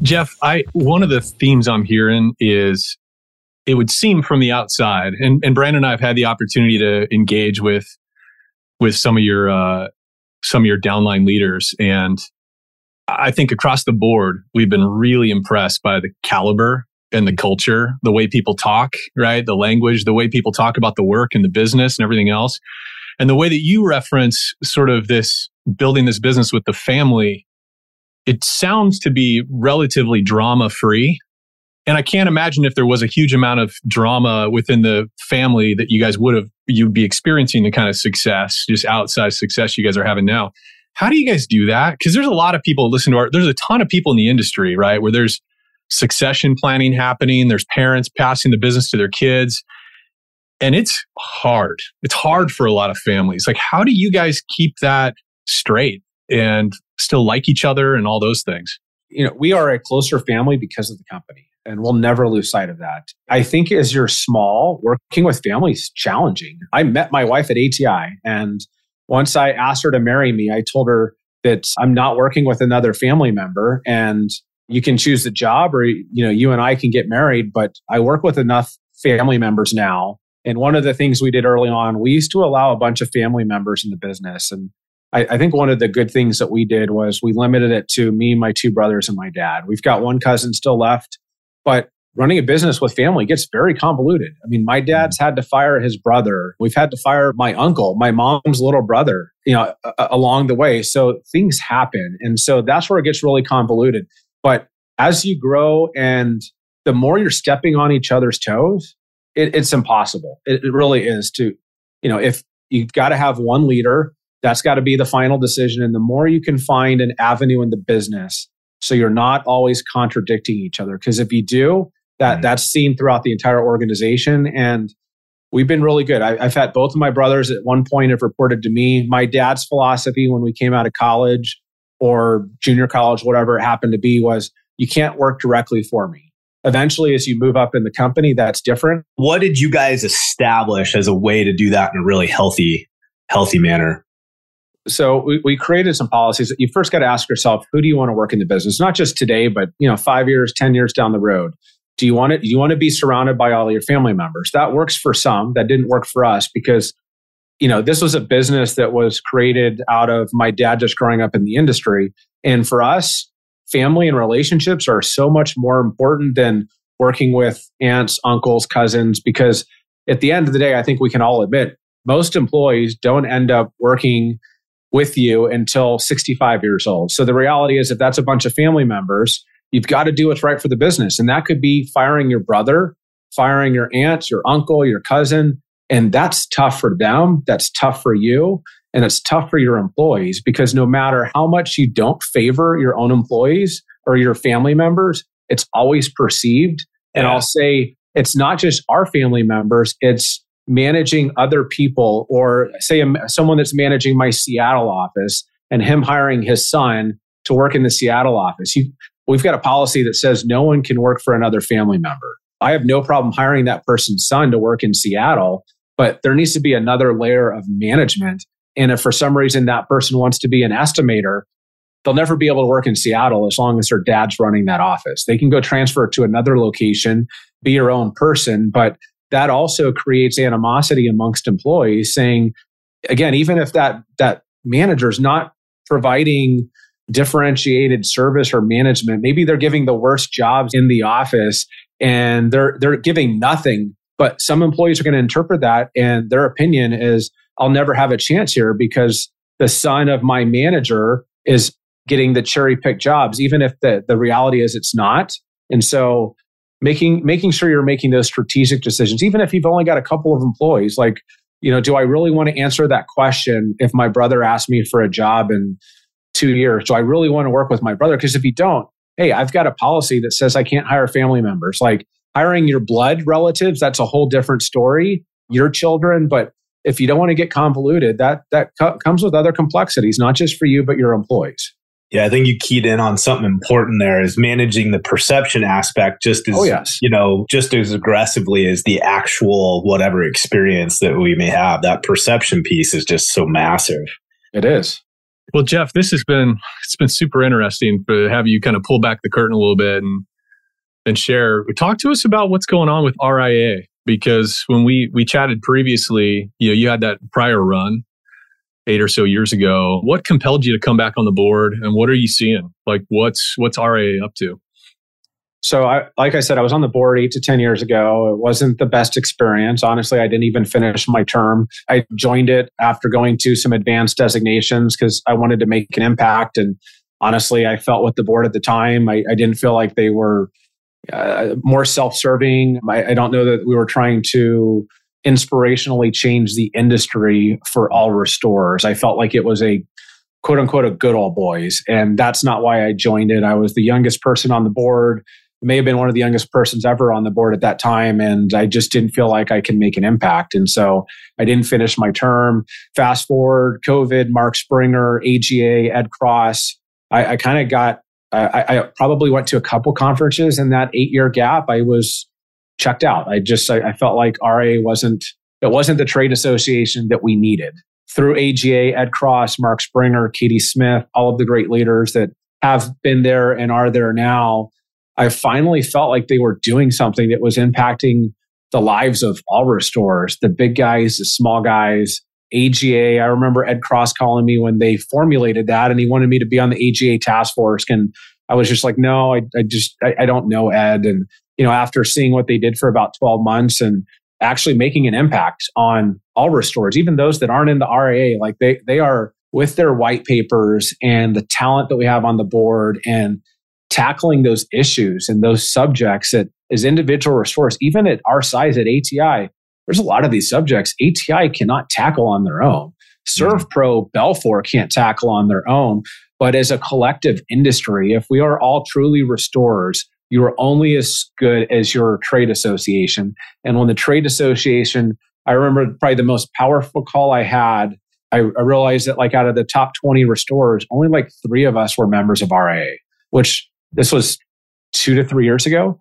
Jeff, I one of the themes I'm hearing is it would seem from the outside, and, and Brandon and I have had the opportunity to engage with with some of your uh, some of your downline leaders, and I think across the board, we've been really impressed by the caliber and the culture, the way people talk, right? The language, the way people talk about the work and the business and everything else. And the way that you reference sort of this building this business with the family, it sounds to be relatively drama free. And I can't imagine if there was a huge amount of drama within the family that you guys would have, you'd be experiencing the kind of success, just outside success you guys are having now. How do you guys do that? Because there's a lot of people listen to our, there's a ton of people in the industry, right? Where there's succession planning happening, there's parents passing the business to their kids. And it's hard. It's hard for a lot of families. Like, how do you guys keep that straight and still like each other and all those things? You know, we are a closer family because of the company and we'll never lose sight of that. I think as you're small, working with families challenging. I met my wife at ATI and once I asked her to marry me, I told her that I'm not working with another family member and you can choose the job or you know you and I can get married, but I work with enough family members now. And one of the things we did early on, we used to allow a bunch of family members in the business. And I, I think one of the good things that we did was we limited it to me, my two brothers, and my dad. We've got one cousin still left, but running a business with family gets very convoluted. I mean, my dad's had to fire his brother. We've had to fire my uncle, my mom's little brother, you know, a- along the way. So things happen. And so that's where it gets really convoluted. But as you grow and the more you're stepping on each other's toes, it, it's impossible. It, it really is to, you know, if you've got to have one leader, that's got to be the final decision. And the more you can find an avenue in the business, so you're not always contradicting each other. Because if you do, that mm-hmm. that's seen throughout the entire organization. And we've been really good. I, have had both of my brothers at one point have reported to me. My dad's philosophy when we came out of college or junior college, whatever it happened to be, was you can't work directly for me. Eventually, as you move up in the company, that's different. What did you guys establish as a way to do that in a really healthy, healthy manner? So we, we created some policies. You first got to ask yourself, who do you want to work in the business? Not just today, but you know, five years, ten years down the road. Do you want it? Do you want to be surrounded by all your family members? That works for some. That didn't work for us because, you know, this was a business that was created out of my dad just growing up in the industry. And for us, family and relationships are so much more important than working with aunts, uncles, cousins, because at the end of the day, I think we can all admit most employees don't end up working with you until 65 years old. So the reality is, if that's a bunch of family members, you've got to do what's right for the business. And that could be firing your brother, firing your aunt, your uncle, your cousin. And that's tough for them. That's tough for you. And it's tough for your employees because no matter how much you don't favor your own employees or your family members, it's always perceived. And yeah. I'll say it's not just our family members, it's managing other people, or say um, someone that's managing my Seattle office and him hiring his son to work in the Seattle office. You, we've got a policy that says no one can work for another family member. I have no problem hiring that person's son to work in Seattle, but there needs to be another layer of management and if for some reason that person wants to be an estimator, they'll never be able to work in Seattle as long as their dad's running that office. They can go transfer to another location, be your own person, but that also creates animosity amongst employees saying again even if that that manager is not providing differentiated service or management maybe they're giving the worst jobs in the office and they're they're giving nothing but some employees are going to interpret that and their opinion is I'll never have a chance here because the son of my manager is getting the cherry picked jobs, even if the, the reality is it's not. And so making making sure you're making those strategic decisions, even if you've only got a couple of employees, like, you know, do I really want to answer that question if my brother asked me for a job in two years? Do I really want to work with my brother? Because if you don't, hey, I've got a policy that says I can't hire family members. Like hiring your blood relatives, that's a whole different story. Your children, but if you don't want to get convoluted, that that co- comes with other complexities, not just for you but your employees. Yeah, I think you keyed in on something important there is managing the perception aspect just as oh, yes. you know, just as aggressively as the actual whatever experience that we may have. That perception piece is just so massive. It is. Well, Jeff, this has been it's been super interesting to have you kind of pull back the curtain a little bit and and share. Talk to us about what's going on with RIA because when we we chatted previously, you know, you had that prior run eight or so years ago. What compelled you to come back on the board, and what are you seeing? Like, what's what's RIA up to? So, I, like I said, I was on the board eight to 10 years ago. It wasn't the best experience. Honestly, I didn't even finish my term. I joined it after going to some advanced designations because I wanted to make an impact. And honestly, I felt with the board at the time, I, I didn't feel like they were uh, more self-serving. I, I, don't know that we were trying to inspirationally change the industry for all restorers. I felt like it was a quote unquote a good old boys, and that's not why I joined it. I was the youngest person on the board. May have been one of the youngest persons ever on the board at that time, and I just didn't feel like I could make an impact. And so I didn't finish my term. Fast forward, COVID, Mark Springer, AGA, Ed Cross. I, I kind of got I, I, probably went to a couple conferences in that eight year gap. I was checked out. I just I, I, felt like RIA wasn't it wasn't the trade association that we needed. Through AGA, Ed Cross, Mark Springer, Katie Smith, all of the great leaders that have been there and are there now, I finally felt like they were doing something that was impacting the lives of all restorers, the big guys, the small guys, AGA. I remember Ed Cross calling me when they formulated that and he wanted me to be on the AGA task force. And I was just like, no, I, I just, I, I don't know Ed. And, you know, after seeing what they did for about 12 months and actually making an impact on all restorers, even those that aren't in the RIA, like they, they are with their white papers and the talent that we have on the board and tackling those issues and those subjects that as individual restorers, even at our size at ATI, there's a lot of these subjects ATI cannot tackle on their own. ServPro, Belfor can't tackle on their own. But as a collective industry, if we are all truly restorers, you are only as good as your trade association. And when the trade association, I remember probably the most powerful call I had, I, I realized that like out of the top 20 restorers, only like three of us were members of RIA, which this was two to three years ago.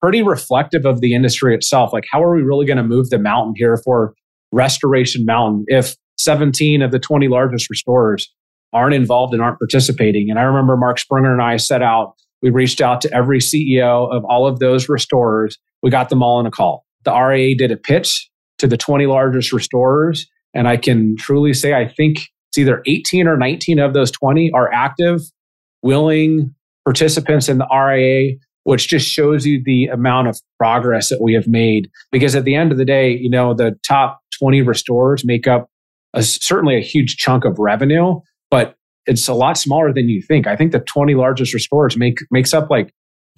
Pretty reflective of the industry itself. Like, how are we really going to move the mountain here for Restoration Mountain if 17 of the 20 largest restorers aren't involved and aren't participating? And I remember Mark Springer and I set out we reached out to every CEO of all of those restorers. We got them all in a call. The RIA did a pitch to the 20 largest restorers. And I can truly say, I think it's either 18 or 19 of those 20 are active, willing participants in the RIA, which just shows you the amount of progress that we have made. Because at the end of the day, you know, the top 20 restorers make up a, certainly a huge chunk of revenue, but it's a lot smaller than you think. I think the 20 largest restorers make makes up like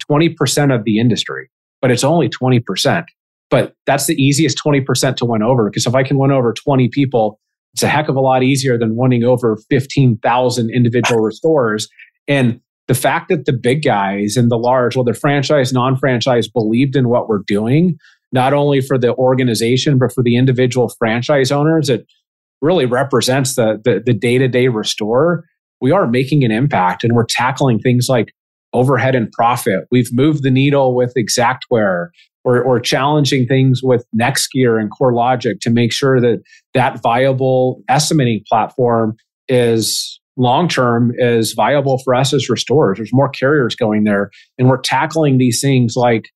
20% of the industry, but it's only 20%. But that's the easiest 20% to win over because if I can win over 20 people, it's a heck of a lot easier than winning over 15,000 individual restorers. And the fact that the big guys and the large, whether franchise, non franchise, believed in what we're doing, not only for the organization, but for the individual franchise owners, it really represents the the day to day restorer we are making an impact and we're tackling things like overhead and profit. We've moved the needle with Xactware or, or challenging things with NextGear and CoreLogic to make sure that that viable estimating platform is long term is viable for us as restorers. There's more carriers going there, and we're tackling these things like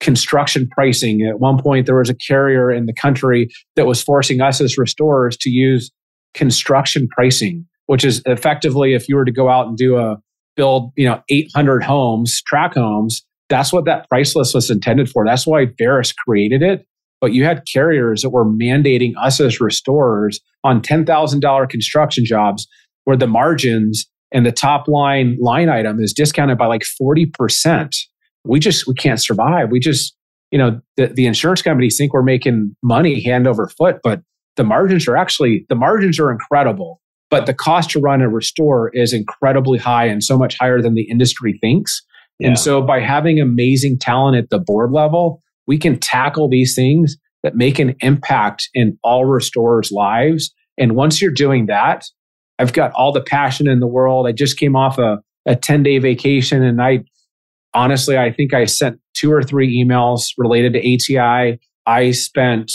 construction pricing. At one point, there was a carrier in the country that was forcing us as restorers to use construction pricing which is effectively if you were to go out and do a build, you know, 800 homes, track homes, that's what that price list was intended for. That's why Verisk created it. But you had carriers that were mandating us as restorers on $10,000 construction jobs where the margins and the top line line item is discounted by like 40%. We just, we can't survive. We just, you know, the, the insurance companies think we're making money hand over foot, but the margins are actually, the margins are incredible. But the cost to run a restore is incredibly high and so much higher than the industry thinks. Yeah. And so by having amazing talent at the board level, we can tackle these things that make an impact in all restorers' lives. And once you're doing that, I've got all the passion in the world. I just came off a, a 10 day vacation and I honestly, I think I sent two or three emails related to ATI. I spent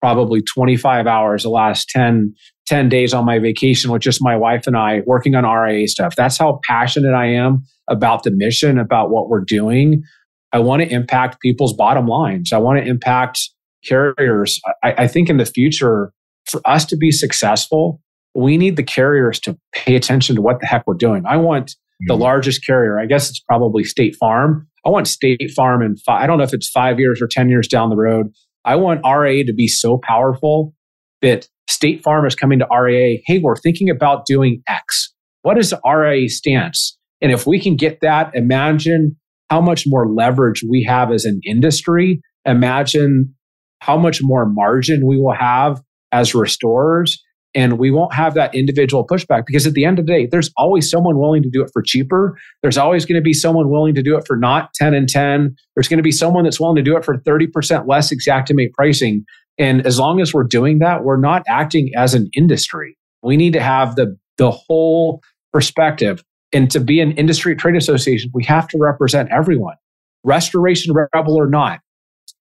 probably 25 hours the last 10 10 days on my vacation with just my wife and I working on RIA stuff. That's how passionate I am about the mission, about what we're doing. I want to impact people's bottom lines. I want to impact carriers. I, I think in the future, for us to be successful, we need the carriers to pay attention to what the heck we're doing. I want the mm-hmm. largest carrier, I guess it's probably State Farm. I want State Farm in five, I don't know if it's five years or 10 years down the road. I want RIA to be so powerful that State Farm is coming to RIA. Hey, we're thinking about doing X. What is the RIA stance? And if we can get that, imagine how much more leverage we have as an industry. Imagine how much more margin we will have as restorers. And we won't have that individual pushback because at the end of the day, there's always someone willing to do it for cheaper. There's always going to be someone willing to do it for not 10 and 10. There's going to be someone that's willing to do it for 30% less Xactimate pricing. And as long as we're doing that, we're not acting as an industry. We need to have the, the whole perspective. And to be an industry trade association, we have to represent everyone, restoration rebel or not,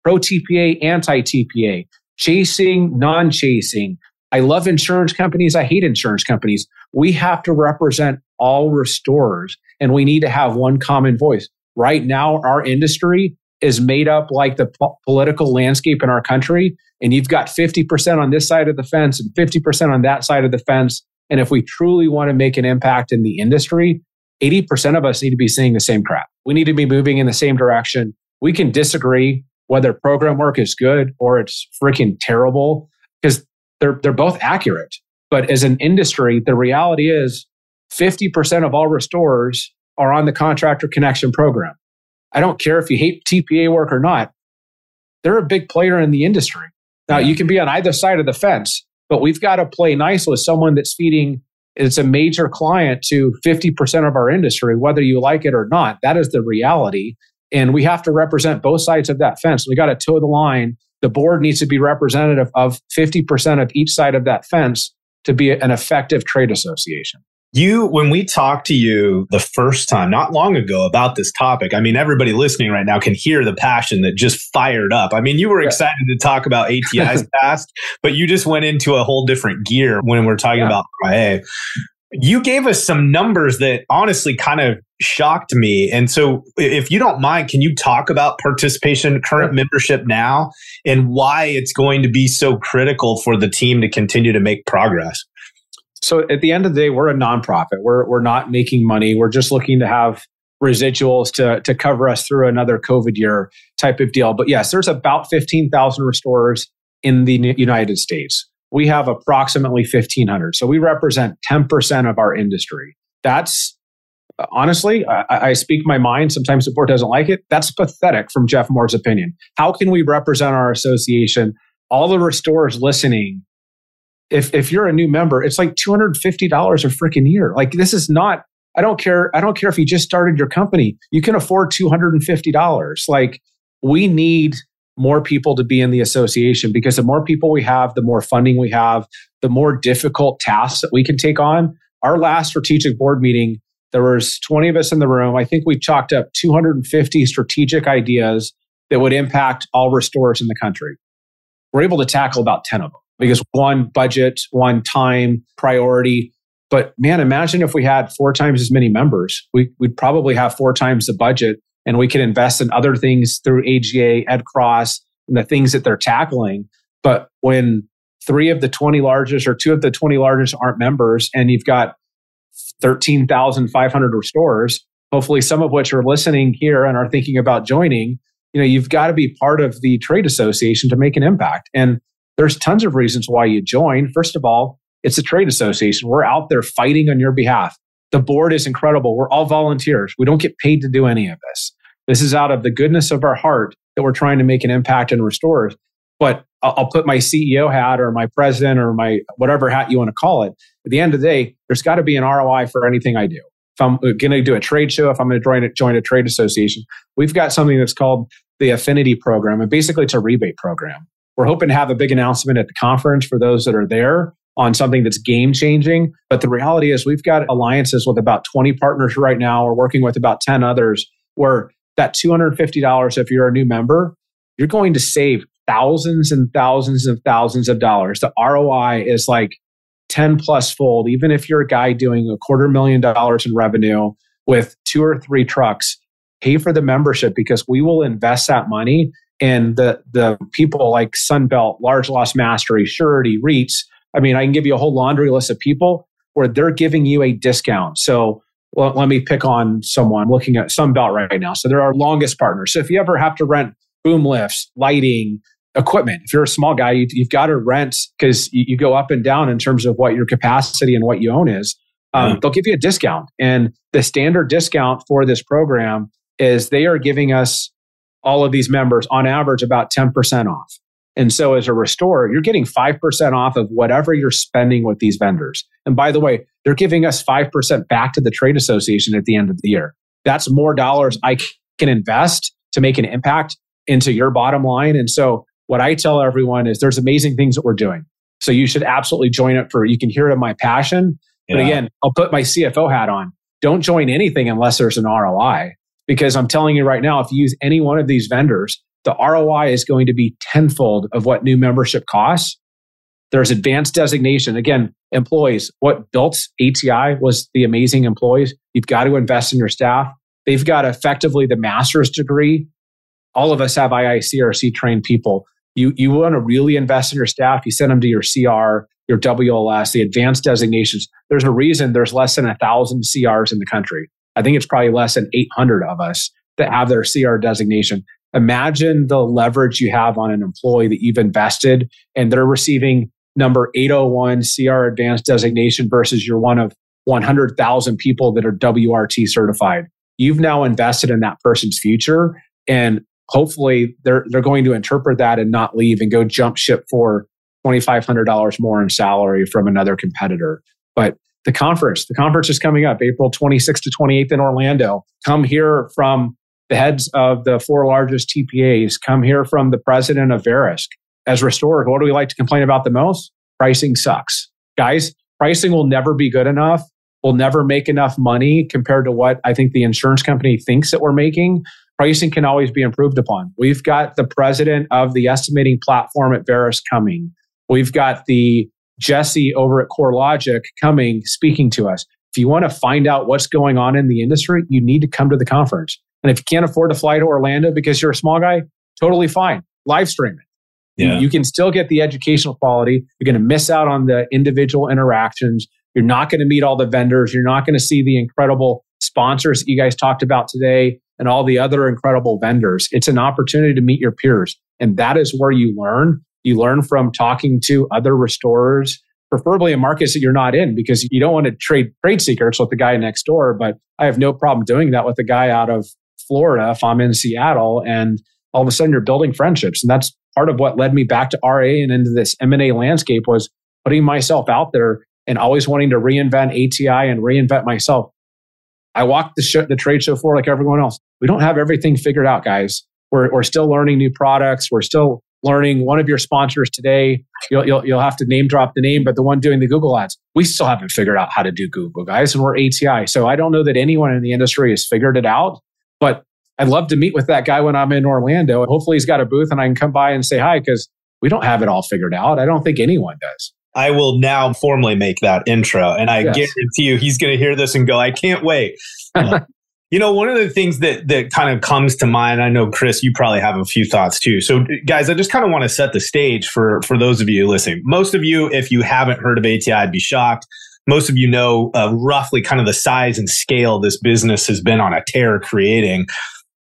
pro TPA, anti TPA, chasing, non chasing. I love insurance companies. I hate insurance companies. We have to represent all restorers and we need to have one common voice. Right now, our industry is made up like the po- political landscape in our country. And you've got 50% on this side of the fence and 50% on that side of the fence. And if we truly want to make an impact in the industry, 80% of us need to be saying the same crap. We need to be moving in the same direction. We can disagree whether program work is good or it's freaking terrible because they're, they're both accurate. But as an industry, the reality is 50% of all restorers are on the contractor connection program. I don't care if you hate TPA work or not. They're a big player in the industry. Now, you can be on either side of the fence, but we've got to play nice with someone that's feeding, it's a major client to 50% of our industry, whether you like it or not. That is the reality. And we have to represent both sides of that fence. We got to toe the line. The board needs to be representative of 50% of each side of that fence to be an effective trade association. You, when we talked to you the first time, not long ago, about this topic, I mean, everybody listening right now can hear the passion that just fired up. I mean, you were yeah. excited to talk about ATI's past, but you just went into a whole different gear when we're talking yeah. about RIA. You gave us some numbers that honestly kind of shocked me. And so, if you don't mind, can you talk about participation, current membership now, and why it's going to be so critical for the team to continue to make progress? So at the end of the day, we're a nonprofit. We're we're not making money. We're just looking to have residuals to to cover us through another COVID year type of deal. But yes, there's about fifteen thousand restorers in the United States. We have approximately fifteen hundred. So we represent ten percent of our industry. That's honestly, I, I, speak my mind. Sometimes the board doesn't like it. That's pathetic from Jeff Moore's opinion. How can we represent our association? All the restorers listening if if you're a new member, it's like two hundred fifty dollars a freaking year. Like this is not. I don't care. I don't care if you just started your company. You can afford two hundred and fifty dollars. Like we need more people to be in the association because the more people we have, the more funding we have, the more difficult tasks that we can take on. Our last strategic board meeting, there was 20 of us in the room. I think we chalked up 250 strategic ideas that would impact all restorers in the country. We're able to tackle about 10 of them because one budget, one time priority. But man, imagine if we had four times as many members. We, would probably have four times the budget and we can invest in other things through AGA, Ed Cross, and the things that they're tackling. But when three of the 20 largest or two of the 20 largest aren't members and you've got 13,500 restorers, hopefully some of which are listening here and are thinking about joining, you know, you've got to be part of the trade association to make an impact. And there's tons of reasons why you join. First of all, it's a trade association. We're out there fighting on your behalf. The board is incredible. We're all volunteers. We don't get paid to do any of this. This is out of the goodness of our heart that we're trying to make an impact and restore. But I'll put my CEO hat or my president or my whatever hat you want to call it. At the end of the day, there's got to be an ROI for anything I do. If I'm going to do a trade show, if I'm going to join a, trade association, we've got something that's called the affinity program. And basically, it's a rebate program. We're hoping to have a big announcement at the conference for those that are there on something that's game changing. But the reality is, we've got alliances with about 20 partners right now. We're working with about 10 others where that $250, if you're a new member, you're going to save thousands and thousands and thousands of dollars. The ROI is like 10 plus fold, even if you're a guy doing a quarter million dollars in revenue with two or three trucks, pay for the membership because we will invest that money and the the people like Sunbelt, Large Loss Mastery, Surety, REITs. I mean, I can give you a whole laundry list of people where they're giving you a discount. So well, let me pick on someone looking at Sunbelt right now. So they're our longest partners. So if you ever have to rent boom lifts, lighting, equipment, if you're a small guy, you, have got to rent because you, you, go up and down in terms of what your capacity and what you own is. Um, mm. They'll give you a discount. And the standard discount for this program is they are giving us all of these members on average about 10% off. And so as a restorer, you're getting 5% off of whatever you're spending with these vendors. And by the way, they're giving us 5% back to the trade association at the end of the year. That's more dollars I can invest to make an impact into your bottom line. And so what I tell everyone is there's amazing things that we're doing. So you should absolutely join it for, you can hear it in my passion. Yeah. But again, I'll put my CFO hat on. Don't join anything unless there's an ROI. Because I'm telling you right now, if you use any one of these vendors, the ROI is going to be tenfold of what new membership costs. There's advanced designation. Again, employees, what built ATI was the amazing employees. You've got to invest in your staff. They've got effectively the master's degree. All of us have IICRC trained people. You, you want to really invest in your staff. You send them to your CR, your WLS, the advanced designations. There's a reason there's less than a thousand CRs in the country. I think it's probably less than 800 of us that have their CR designation. Imagine the leverage you have on an employee that you've invested and they're receiving number 801 CR advanced designation versus you're one of 100,000 people that are WRT certified. you've now invested in that person's future. And hopefully they're, they're going to interpret that and not leave and go jump ship for $2,500 more in salary from another competitor. But the conference, the conference is coming up April 26th to 28th in Orlando. Come here from the heads of the four largest TPAs. Come here from the president of Verisk. As restorers, what do we like to complain about the most? Pricing sucks. Guys, pricing will never be good enough. We'll never make enough money compared to what I think the insurance company thinks that we're making. Pricing can always be improved upon. We've got the president of the estimating platform at Verisk coming. We've got the Jesse over at CoreLogic coming speaking to us. If you want to find out what's going on in the industry, you need to come to the conference. And if you can't afford to fly to Orlando because you're a small guy, totally fine. Live stream it. Yeah. You, can still get the educational quality. You're going to miss out on the individual interactions. You're not going to meet all the vendors. You're not going to see the incredible sponsors that you guys talked about today and all the other incredible vendors. It's an opportunity to meet your peers. And that is where you learn. You learn from talking to other restorers, preferably in markets that you're not in, because you don't want to trade trade secrets with the guy next door. But I have no problem doing that with the guy out of Florida if I'm in Seattle. And all of a sudden you're building friendships. And that's part of what led me back to RIA and into this M&A landscape was putting myself out there and always wanting to reinvent ATI and reinvent myself. I walked the, show, the trade show floor like everyone else. We don't have everything figured out, guys. We're, we're still learning new products. We're still learning one of your sponsors today. You'll, you'll, you'll have to name drop the name, but the one doing the Google ads, we still haven't figured out how to do Google, guys, and we're ATI. So I don't know that anyone in the industry has figured it out, but I'd love to meet with that guy when I'm in Orlando. Hopefully he's got a booth and I can come by and say hi because we don't have it all figured out. I don't think anyone does. I will now formally make that intro. And I yes. guarantee you he's going to hear this and go, I can't wait. You know, one of the things that that kind of comes to mind, I know Chris, you probably have a few thoughts too. So guys, I just kind of want to set the stage for for those of you listening. Most of you, if you haven't heard of ATI, I'd be shocked. Most of you know uh, roughly kind of the size and scale this business has been on a tear creating.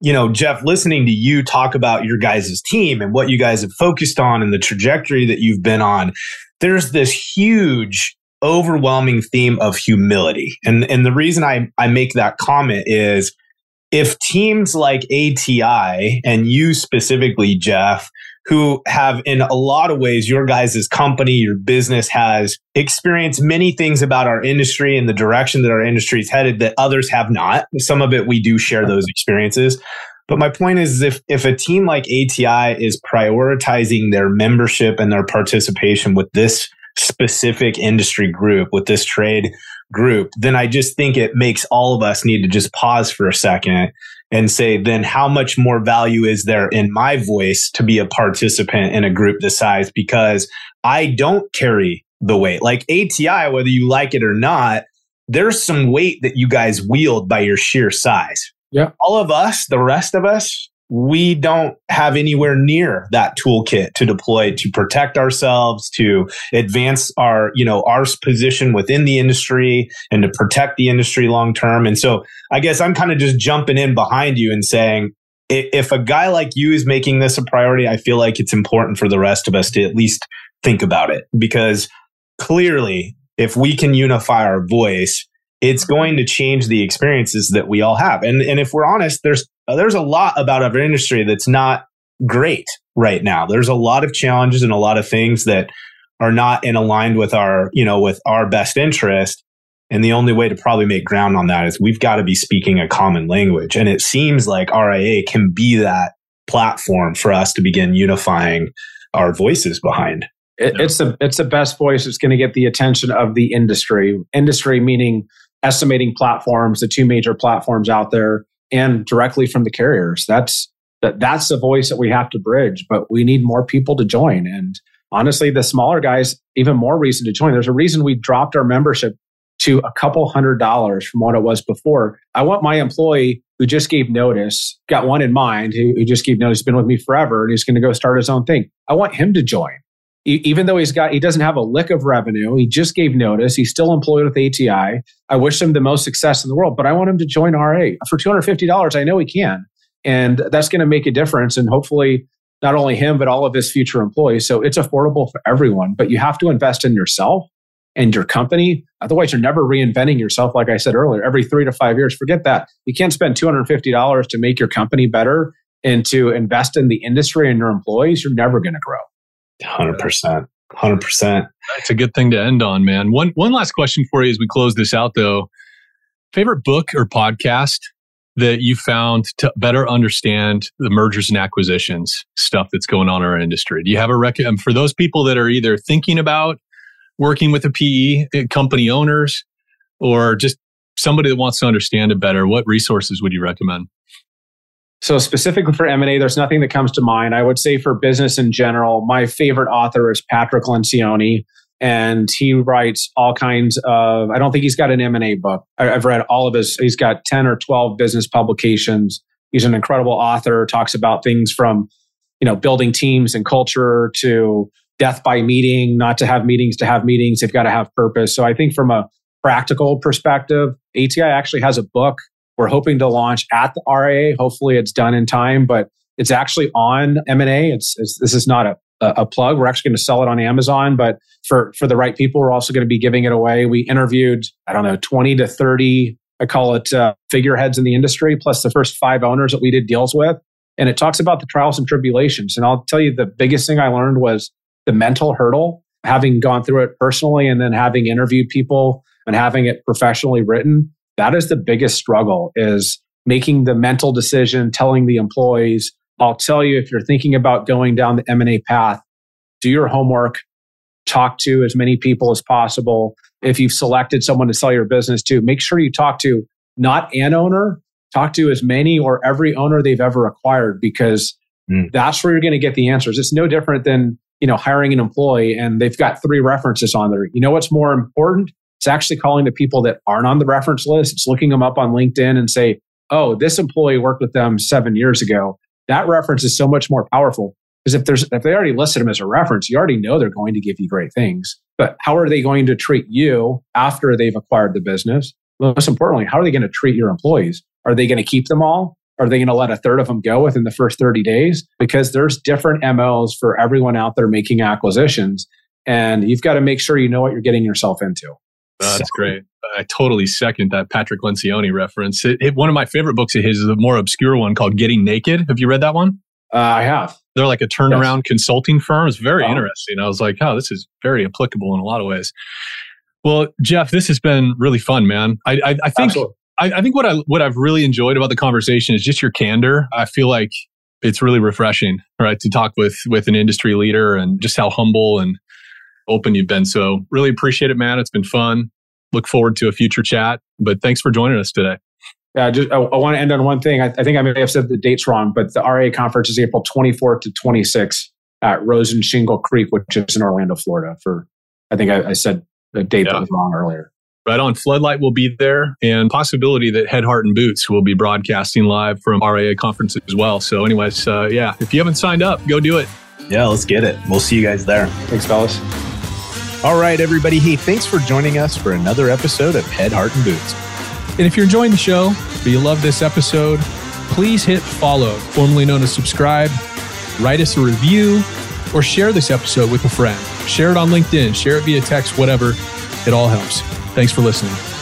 You know, Jeff, listening to you talk about your guys' team and what you guys have focused on and the trajectory that you've been on, there's this huge overwhelming theme of humility. And, and the reason I, I make that comment is if teams like ATI and you specifically, Jeff, who have in a lot of ways your guys' company, your business has experienced many things about our industry and the direction that our industry is headed that others have not. Some of it we do share those experiences. But my point is if if a team like ATI is prioritizing their membership and their participation with this specific industry group, with this trade group, then I just think it makes all of us need to just pause for a second and say, then how much more value is there in my voice to be a participant in a group this size? Because I don't carry the weight. Like ATI, whether you like it or not, there's some weight that you guys wield by your sheer size. Yeah. All of us, the rest of us, we don't have anywhere near that toolkit to deploy to protect ourselves to advance our you know our position within the industry and to protect the industry long term and so i guess i'm kind of just jumping in behind you and saying if a guy like you is making this a priority i feel like it's important for the rest of us to at least think about it because clearly if we can unify our voice it's going to change the experiences that we all have. And and if we're honest, there's Uh, there's a lot about our industry that's not great right now. There's a lot of challenges and a lot of things that are not in aligned with our, you know, with our best interest. And the only way to probably make ground on that is we've got to be speaking a common language. And it seems like RIA can be that platform for us to begin unifying our voices behind. It, it's the it's the best voice that's going to get the attention of the industry. Industry meaning estimating platforms, the two major platforms out there, and directly from the carriers. That's that that's the voice that we have to bridge, but we need more people to join. And honestly, the smaller guys, even more reason to join. There's a reason we dropped our membership to a couple hundred dollars from what it was before. I want my employee who just gave notice, got one in mind, who, who just gave notice, been with me forever, and he's going to go start his own thing. I want him to join even though he's got he doesn't have a lick of revenue he just gave notice he's still employed with ati i wish him the most success in the world but i want him to join ria for $250 i know he can and that's going to make a difference and hopefully not only him but all of his future employees so it's affordable for everyone but you have to invest in yourself and your company. Otherwise, you're never reinventing yourself. Like I said earlier, every three to five years, forget that. You can't spend $250 to make your company better and to invest in the industry and your employees. You're never going to grow. 100%. 100%. It's a good thing to end on, man. One, one last question for you as we close this out, though. Favorite book or podcast that you found to better understand the mergers and acquisitions stuff that's going on in our industry? Do you have a rec um, for those people that are either thinking about working with a PE uh, company owners or just somebody that wants to understand it better? What resources would you recommend? So specifically for M&A, there's nothing that comes to mind. I would say for business in general, my favorite author is Patrick Lencioni and he writes all kinds of i don't think he's got an m&a book. I, have read all of his he's got 10 or 12 business publications. He's an incredible author talks about things from you know building teams and culture to death by meeting not to have meetings to have meetings they've got to have purpose. So i think from a practical perspective ati actually has a book we're hoping to launch at the ria hopefully it's done in time but it's actually on m&a it's, it's this is not a a plug. We're actually going to sell it on Amazon, but for for the right people, we're also going to be giving it away. We interviewed, I don't know, 20 to 30, I call it uh, figureheads in the industry, plus the first five owners that we did deals with. And it talks about the trials and tribulations. And I'll tell you, the biggest thing I learned was the mental hurdle, having gone through it personally and then having interviewed people and having it professionally written. That is the biggest struggle is making the mental decision, telling the employees, I'll tell you if you're thinking about going down the M&A path, do your homework, talk to as many people as possible. If you've selected someone to sell your business to, make sure you talk to not an owner, talk to as many or every owner they've ever acquired because mm. that's where you're going to get the answers. It's no different than, you know, hiring an employee and they've got three references on there. You know what's more important? It's actually calling the people that aren't on the reference list. It's looking them up on LinkedIn and say, "Oh, this employee worked with them 7 years ago." that reference is so much more powerful because if there's if they already listed them as a reference, you already know they're going to give you great things. But how are they going to treat you after they've acquired the business? Most importantly, how are they going to treat your employees? Are they going to keep them all? Are they going to let a third of them go within the first 30 days? Because there's different MLs for everyone out there making acquisitions. And you've got to make sure you know what you're getting yourself into. That's great. I totally second that Patrick Lencioni reference. It, it, one of my favorite books of his is a more obscure one called Getting Naked. Have you read that one? Uh, I have. They're like a turnaround yes. consulting firm. It's very interesting. I was like, oh, this is very applicable in a lot of ways. Well, Jeff, this has been really fun, man. I, I, I think I, I, think what I what I've really enjoyed about the conversation is just your candor. I feel like it's really refreshing, right, to talk with with an industry leader and just how humble and open you've been. So really appreciate it, man. It's been fun look forward to a future chat. But thanks for joining us today. Yeah, just I, I want to end on one thing. I, I, think I may have said the dates wrong, but the RIA conference is April 24th to 26th at Rosen Shingle Creek, which is in Orlando, Florida. For I think I, I said the date yeah. that was wrong earlier. Right on. Floodlight will be there, and possibility that Head, Heart, and Boots will be broadcasting live from RIA conference as well. So, anyways, uh, yeah, if you haven't signed up, go do it. Yeah, let's get it. We'll see you guys there. Thanks, fellas. All right, everybody. Hey, thanks for joining us for another episode of Head, Heart, and Boots. And if you're enjoying the show, or you love this episode, please hit follow, formerly known as subscribe, write us a review, or share this episode with a friend. Share it on LinkedIn, share it via text, whatever. It all helps. Thanks for listening.